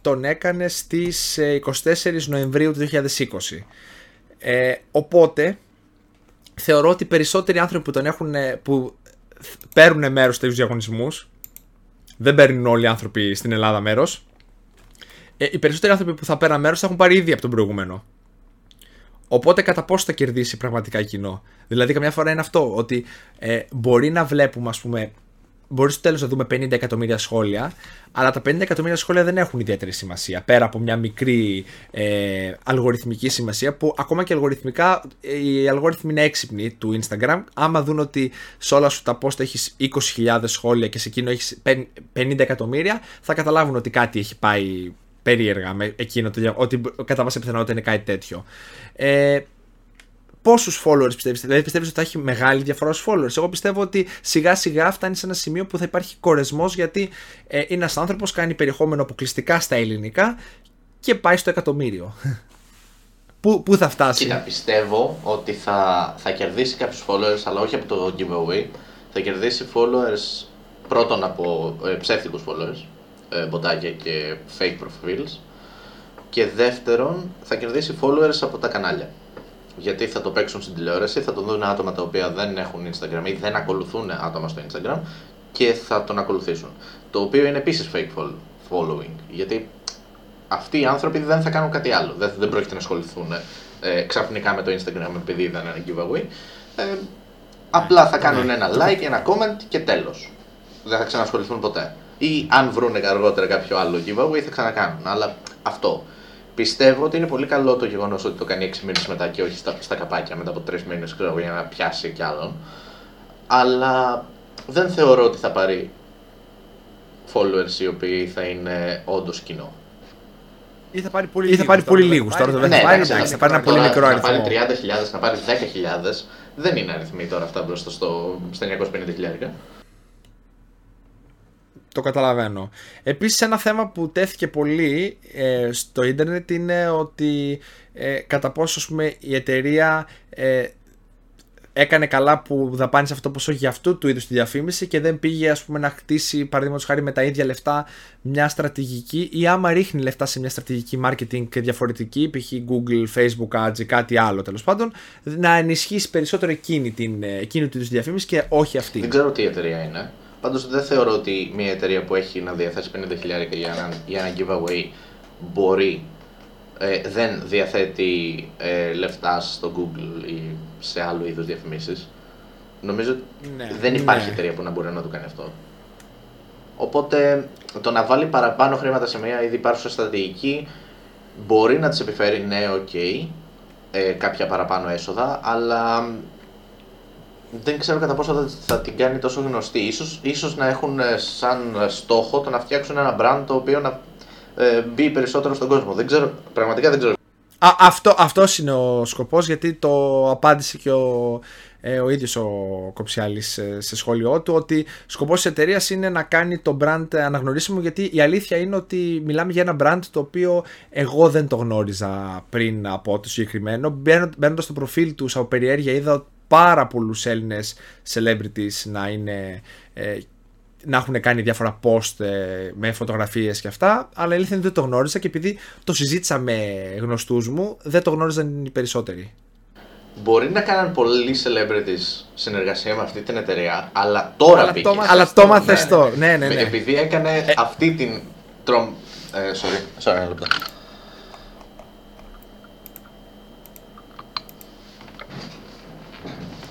Speaker 2: τον έκανε στις ε, 24 Νοεμβρίου του 2020. Ε, οπότε, θεωρώ ότι οι περισσότεροι άνθρωποι που τον έχουν, ε, που παίρνουν μέρος σε τέτοιους διαγωνισμούς, δεν παίρνουν όλοι οι άνθρωποι στην Ελλάδα μέρος, ε, οι περισσότεροι άνθρωποι που θα πέραν μέρος θα έχουν πάρει ήδη από τον προηγούμενο. Οπότε κατά πόσο θα κερδίσει πραγματικά κοινό. Δηλαδή καμιά φορά είναι αυτό, ότι ε, μπορεί να βλέπουμε ας πούμε, μπορεί στο τέλος να δούμε 50 εκατομμύρια σχόλια, αλλά τα 50 εκατομμύρια σχόλια δεν έχουν ιδιαίτερη σημασία, πέρα από μια μικρή ε, αλγοριθμική σημασία, που ακόμα και αλγοριθμικά, ε, οι αλγόριθμοι είναι έξυπνοι του Instagram, άμα δουν ότι σε όλα σου τα post έχεις 20.000 σχόλια και σε εκείνο έχεις 50 εκατομμύρια, θα καταλάβουν ότι κάτι έχει πάει περίεργα με εκείνο το, δια- ότι κατά βάση πιθανότητα είναι κάτι τέτοιο. Ε, Πόσους followers πιστεύεις, δηλαδή πιστεύεις ότι θα έχει μεγάλη διαφορά στους followers. Εγώ πιστεύω ότι σιγά σιγά φτάνει σε ένα σημείο που θα υπάρχει κορεσμός γιατί ε, είναι ένας άνθρωπος, κάνει περιεχόμενο αποκλειστικά στα ελληνικά και πάει στο εκατομμύριο. *laughs* πού, πού θα φτάσει;
Speaker 3: Κοίτα, πιστεύω ότι θα, θα κερδίσει κάποιους followers, αλλά όχι από το giveaway. Θα κερδίσει followers πρώτον από ε, ψεύτικους followers, ε, μποτάκια και fake profiles. Και δεύτερον, θα κερδίσει followers από τα κανάλια. Γιατί θα το παίξουν στην τηλεόραση, θα τον δουν άτομα τα οποία δεν έχουν Instagram ή δεν ακολουθούν άτομα στο Instagram και θα τον ακολουθήσουν. Το οποίο είναι επίσης fake fol- following. Γιατί αυτοί οι άνθρωποι δεν θα κάνουν κάτι άλλο. Δεν, δεν πρόκειται να ασχοληθούν ε, ξαφνικά με το Instagram επειδή είδαν ένα giveaway. Ε, απλά θα κάνουν ένα like, ένα comment και τέλος. Δεν θα ξανασχοληθούν ποτέ. Ή αν βρουν αργότερα κάποιο άλλο giveaway θα ξανακάνουν. Αλλά αυτό. Πιστεύω ότι είναι πολύ καλό το γεγονός ότι το κάνει 6 μήνες μετά και όχι στα, στα καπάκια μετά από 3 μήνες για να πιάσει κι άλλον. Αλλά δεν θεωρώ ότι θα πάρει followers οι οποίοι θα είναι όντως κοινό.
Speaker 2: Ή θα πάρει πολύ, ή θα πάρει πολύ λίγους. Τώρα το δεν
Speaker 3: Ναι,
Speaker 2: θα πάρει,
Speaker 3: εντάξει,
Speaker 2: εντάξει, θα πάρει ένα
Speaker 3: τώρα
Speaker 2: πολύ μικρό
Speaker 3: Να
Speaker 2: αριθμό.
Speaker 3: πάρει 30.000, να πάρει 10.000, δεν είναι αριθμοί τώρα αυτά μπροστά στο, στα 950.000.
Speaker 2: το καταλαβαίνω. Επίσης ένα θέμα που τέθηκε πολύ ε, στο ίντερνετ είναι ότι ε, κατά πόσο ας πούμε, η εταιρεία ε, έκανε καλά που δαπάνησε αυτό το ποσό για αυτού του είδους τη διαφήμιση και δεν πήγε ας πούμε, να χτίσει παραδείγματος χάρη με τα ίδια λεφτά μια στρατηγική ή άμα ρίχνει λεφτά σε μια στρατηγική marketing διαφορετική, π.χ. Google, Facebook Ads ή κάτι άλλο τέλος πάντων, να ενισχύσει περισσότερο εκείνη, την, εκείνη του είδους διαφήμιση και όχι αυτή.
Speaker 3: Δεν ξέρω τι εταιρεία είναι. Πάντως δεν θεωρώ ότι μια εταιρεία που έχει να διαθέσει 50.000 για ένα, για ένα giveaway μπορεί ε, δεν διαθέτει ε, λεφτά στο Google ή σε άλλου είδους διαφημίσεις. Νομίζω ναι, δεν υπάρχει ναι. εταιρεία που να μπορεί να το κάνει αυτό. Οπότε το να βάλει παραπάνω χρήματα σε μια ήδη υπάρχουσα στρατηγική μπορεί να της επιφέρει ναι, ok, ε, κάποια παραπάνω έσοδα, αλλά δεν ξέρω κατά πόσο θα, θα την κάνει τόσο γνωστή. Ίσως, ίσως να έχουν ε, σαν στόχο το να φτιάξουν ένα brand το οποίο να ε, μπει περισσότερο στον κόσμο. Δεν ξέρω, πραγματικά δεν ξέρω.
Speaker 2: Α, αυτό αυτός είναι ο σκοπός γιατί το απάντησε και ο, ε, ο ίδιος ο Κοψιάλης ε, σε σχόλιο του ότι σκοπός της εταιρείας είναι να κάνει το brand αναγνωρίσιμο γιατί η αλήθεια είναι ότι μιλάμε για ένα brand το οποίο εγώ δεν το γνώριζα πριν από το συγκεκριμένο μπαίνοντας στο προφίλ του από περιέργεια είδα πάρα πολλούς Έλληνες celebrities να είναι ε, να έχουν κάνει διάφορα post ε, με φωτογραφίες και αυτά, αλλά η αλήθεια είναι ότι δεν το γνώριζα και επειδή το συζήτησα με γνωστούς μου, δεν το γνώριζαν οι περισσότεροι.
Speaker 3: Μπορεί να κάναν πολλοί celebrities συνεργασία με αυτή την εταιρεία, αλλά τώρα αλλά πήγε.
Speaker 2: Το αλλά το μάθες ναι, ναι, ναι, ναι.
Speaker 3: Επειδή έκανε ε... αυτή την τρομ... Ε, sorry, sorry, ένα λεπτό.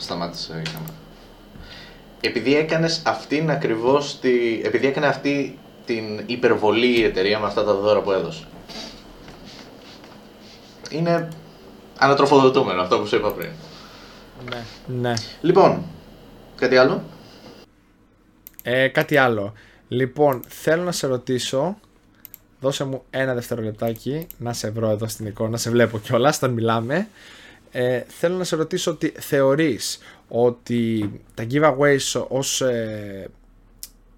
Speaker 3: Σταμάτησε η κάμερα επειδή έκανες αυτήν ακριβώς τη. Επειδή έκανε αυτή την υπερβολή η εταιρεία με αυτά τα δώρα που έδωσε. Είναι ανατροφοδοτούμενο αυτό που σου είπα πριν.
Speaker 2: Ναι. ναι.
Speaker 3: Λοιπόν, κάτι άλλο;
Speaker 2: Ε, κάτι άλλο. Λοιπόν, θέλω να σε ρωτήσω. Δώσε μου ένα δευτερολεπτάκι να σε βρω εδώ στην εικόνα, να σε βλέπω κιόλας όταν μιλάμε. Ε, θέλω να σε ρωτήσω ότι θεωρείς ότι τα giveaways ως ε,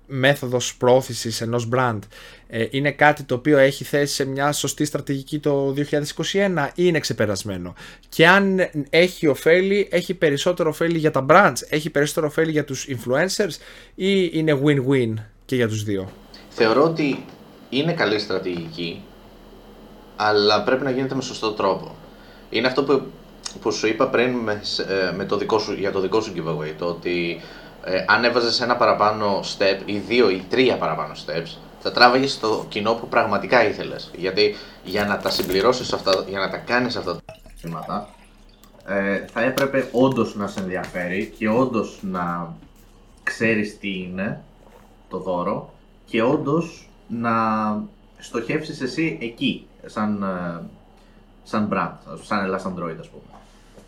Speaker 2: μέθοδος πρόθεσης ενός brand ε, είναι κάτι το οποίο έχει θέσει σε μια σωστή στρατηγική το 2021 ή είναι ξεπερασμένο; Και αν έχει ωφέλη, έχει περισσότερο ωφέλη για τα brands, έχει περισσότερο ωφέλη για τους influencers ή είναι win-win και για τους δύο;
Speaker 3: Θεωρώ ότι είναι καλή στρατηγική, αλλά πρέπει να γίνεται με σωστό τρόπο. Είναι αυτό που που σου είπα πριν με, ε, με το δικό σου, για το δικό σου giveaway, το ότι ε, αν έβαζες ένα παραπάνω step ή δύο ή τρία παραπάνω steps, θα τράβαγες το κοινό που πραγματικά ήθελες. Γιατί για να τα συμπληρώσεις αυτά, για να τα κάνεις αυτά τα
Speaker 1: πράγματα, ε, θα έπρεπε όντως να σε ενδιαφέρει και όντως να ξέρεις τι είναι το δώρο και όντως να στοχεύσεις εσύ εκεί, σαν, ε, σαν brand, σαν Ελλάς Android ας πούμε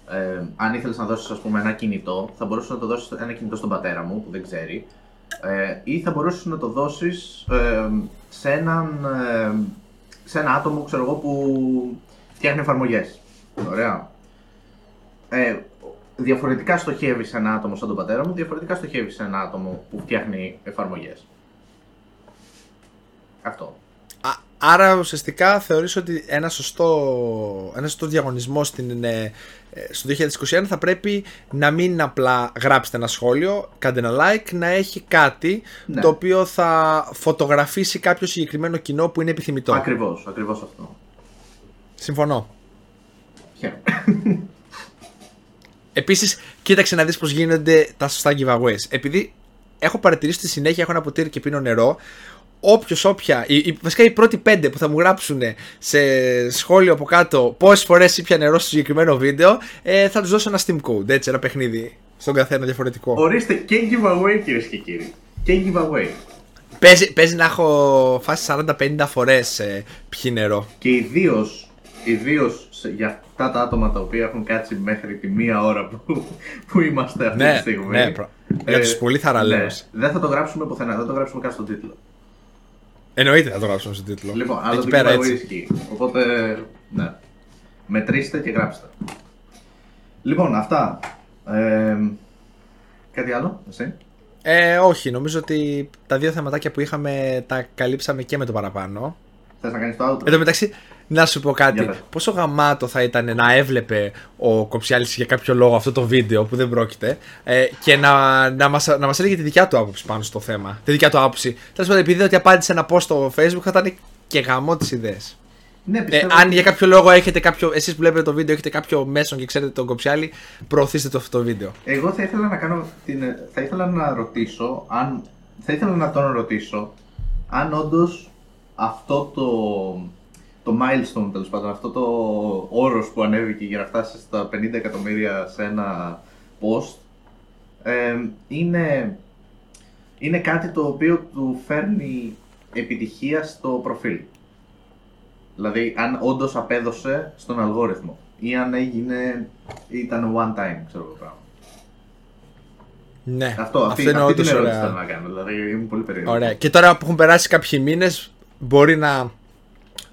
Speaker 1: ε, αν ήθελες να δώσεις ένα κινητό, θα μπορούσες να το δώσεις ένα κινητό στον πατέρα μου που δεν ξέρει, ε, ή θα μπορούσες να το δώσεις ε, σε, έναν, ε, σε ένα άτομο ξέρω εγώ, που φτιάχνει εφαρμογές. Ωραία. Ε, διαφορετικά στοχεύει σε ένα άτομο σαν τον πατέρα μου, διαφορετικά στοχεύει σε ένα άτομο που φτιάχνει εφαρμογές. Αυτό.
Speaker 2: Άρα ουσιαστικά θεωρείς ότι ένα σωστό, ένα σωστό διαγωνισμό στην, ε, στο 2021 θα πρέπει να μην απλά γράψετε ένα σχόλιο, κάντε ένα like, να έχει κάτι ναι. το οποίο θα φωτογραφίσει κάποιο συγκεκριμένο κοινό που είναι επιθυμητό.
Speaker 1: Ακριβώς, ακριβώς αυτό.
Speaker 2: Συμφωνώ. *laughs* Επίσης, κοίταξε να δεις πώς γίνονται τα σωστά giveaways. Επειδή έχω παρατηρήσει στη συνέχεια, έχω ένα ποτήρι και πίνω νερό, όποιος, όποια, οι, βασικά οι πρώτοι πέντε που θα μου γράψουν σε σχόλιο από κάτω πόσες φορές ήπια νερό στο συγκεκριμένο βίντεο, ε, θα τους δώσω ένα Steam Code, έτσι, ένα παιχνίδι στον καθένα διαφορετικό.
Speaker 1: Ορίστε και giveaway κυρίες και κύριοι. Και giveaway.
Speaker 2: Παίζει, παίζει να έχω φάσει 40-50 φορές ε, πιει νερό.
Speaker 1: Και ιδίως ιδίως για αυτά τα άτομα τα οποία έχουν κάτσει μέχρι τη μία ώρα που, *laughs* που είμαστε αυτή
Speaker 2: ναι,
Speaker 1: τη στιγμή.
Speaker 2: Ναι, προ... ε, για τους πολύ θαραλέους. Ναι,
Speaker 1: δεν θα το γράψουμε πουθενά, δεν θα το γράψουμε καν στον τίτλο.
Speaker 2: Εννοείται θα το γράψουμε στον τίτλο.
Speaker 1: Λοιπόν, αλλά το πέρα έτσι. Ισχύει. Οπότε, ναι. Μετρήστε και γράψτε. Λοιπόν, αυτά. Ε, κάτι άλλο, εσύ;
Speaker 2: Ε, όχι, νομίζω ότι τα δύο θεματάκια που είχαμε τα καλύψαμε και με το παραπάνω.
Speaker 1: Θες να κάνεις το outro;
Speaker 2: Εν τω μεταξύ, να σου πω κάτι.
Speaker 1: Για πες.
Speaker 2: Πόσο γαμάτο θα ήταν να έβλεπε ο Κοψιάλης για κάποιο λόγο αυτό το βίντεο που δεν πρόκειται ε, και να, να, μας, να μας έλεγε τη δικιά του άποψη πάνω στο θέμα. Τη δικιά του άποψη. Τέλος πάντων, επειδή ότι απάντησε ένα post στο Facebook θα ήταν και γαμό τις ιδέες.
Speaker 1: Ναι,
Speaker 2: Ε,
Speaker 1: πιστεύω
Speaker 2: αν
Speaker 1: ότι-
Speaker 2: για κάποιο λόγο έχετε κάποιο. Εσείς που βλέπετε το βίντεο έχετε κάποιο μέσον και ξέρετε τον Κοψιάλη, προωθήστε το αυτό το βίντεο.
Speaker 1: Εγώ θα ήθελα να κάνω την... Θα ήθελα να ρωτήσω αν... Θα ήθελα να τον ρωτήσω αν όντως αυτό το... Το milestone τέλος πάντων, αυτό το όρος που ανέβηκε για να φτάσει στα 50 εκατομμύρια σε ένα post ε, είναι, είναι κάτι το οποίο του φέρνει επιτυχία στο προφίλ. Δηλαδή, αν όντως απέδωσε στον αλγόριθμο ή αν έγινε, ήταν one time, ξέρω εγώ πράγμα.
Speaker 2: Ναι,
Speaker 1: Αυτό, αυτή,
Speaker 2: είναι
Speaker 1: αυτή την
Speaker 2: όντως
Speaker 1: ερώτηση
Speaker 2: ωραία.
Speaker 1: θέλω να κάνω. Δηλαδή, είμαι πολύ περίεργος.
Speaker 2: Ωραία. Και τώρα που έχουν περάσει κάποιοι μήνες, μπορεί να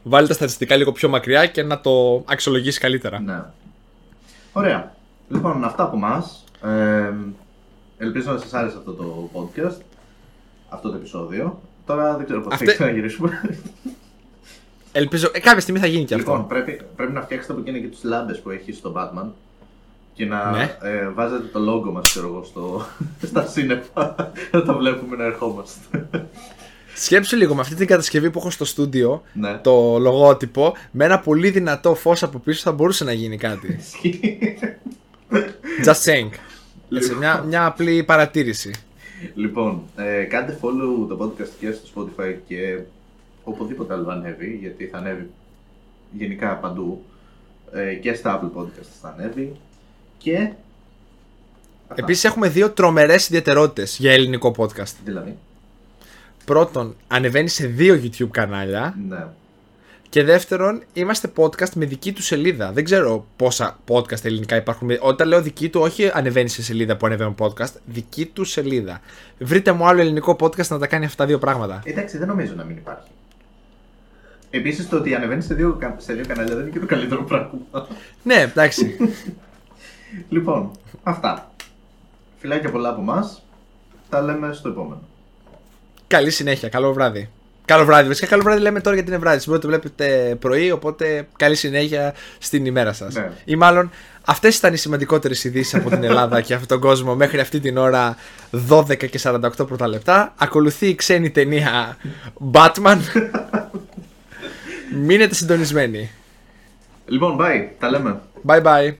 Speaker 2: βάλει τα στατιστικά λίγο πιο μακριά και να το αξιολογήσει καλύτερα.
Speaker 1: Ναι. Ωραία. Λοιπόν, αυτά από εμά. Ε, ελπίζω να σας άρεσε αυτό το podcast, αυτό το επεισόδιο. Τώρα δεν ξέρω πώς
Speaker 2: Αυτέ- *laughs*
Speaker 1: θα ξαναγυρίσουμε.
Speaker 2: Ελπίζω. Ε, κάποια στιγμή θα γίνει και αυτό.
Speaker 1: Λοιπόν, πρέπει, πρέπει να φτιάξετε από εκείνα και τις λάμπες που έχει στο Batman και να
Speaker 2: Ναι.
Speaker 1: ε, βάζετε το logo μας, ξέρω εγώ, στο, *laughs* στα σύννεφα, να τα βλέπουμε να ερχόμαστε.
Speaker 2: Σκέψου λίγο με αυτή την κατασκευή που έχω στο στούντιο,
Speaker 1: ναι.
Speaker 2: το λογότυπο, με ένα πολύ δυνατό φως από πίσω θα μπορούσε να γίνει κάτι. *laughs* Just saying. Έτσι,
Speaker 1: Λοιπόν.
Speaker 2: μια, μια απλή παρατήρηση.
Speaker 1: λοιπόν, ε, κάντε follow το podcast και στο Spotify και οπουδήποτε άλλο ανέβει, γιατί θα ανέβει γενικά παντού. Ε, και στα Apple Podcast θα ανέβει. Και... Αυτά.
Speaker 2: Επίσης, έχουμε δύο τρομερές ιδιαιτερότητες για ελληνικό podcast.
Speaker 1: Δηλαδή,
Speaker 2: Πρώτον, ανεβαίνει σε δύο YouTube κανάλια.
Speaker 1: ναι.
Speaker 2: Και δεύτερον, είμαστε podcast με δική του σελίδα. Δεν ξέρω πόσα podcast ελληνικά υπάρχουν. Όταν λέω δική του, όχι ανεβαίνει σε σελίδα που ανεβαίνουν podcast, δική του σελίδα. Βρείτε μου άλλο ελληνικό podcast να τα κάνει αυτά τα δύο πράγματα.
Speaker 1: Εντάξει, δεν νομίζω να μην υπάρχει. Επίσης, το ότι ανεβαίνει σε δύο, κα- σε δύο κανάλια δεν είναι και το καλύτερο πράγμα.
Speaker 2: Ναι, εντάξει.
Speaker 1: λοιπόν, αυτά. Φιλάκια πολλά από εμάς. Τα λέμε στο επόμενο.
Speaker 2: Καλή συνέχεια. Καλό βράδυ. Καλό βράδυ. Βασικά, καλό βράδυ λέμε τώρα για την ευράδυση. Μπορείτε να το βλέπετε πρωί, οπότε καλή συνέχεια στην ημέρα σας.
Speaker 1: Ναι.
Speaker 2: Ή μάλλον, αυτές ήταν οι σημαντικότερες ειδήσεις από την Ελλάδα και αυτόν τον κόσμο μέχρι αυτή την ώρα 12 και 48 πρώτα λεπτά. Ακολουθεί η ξένη ταινία Batman. *laughs* Μείνετε συντονισμένοι.
Speaker 1: Λοιπόν, bye. Τα λέμε.
Speaker 2: Bye bye.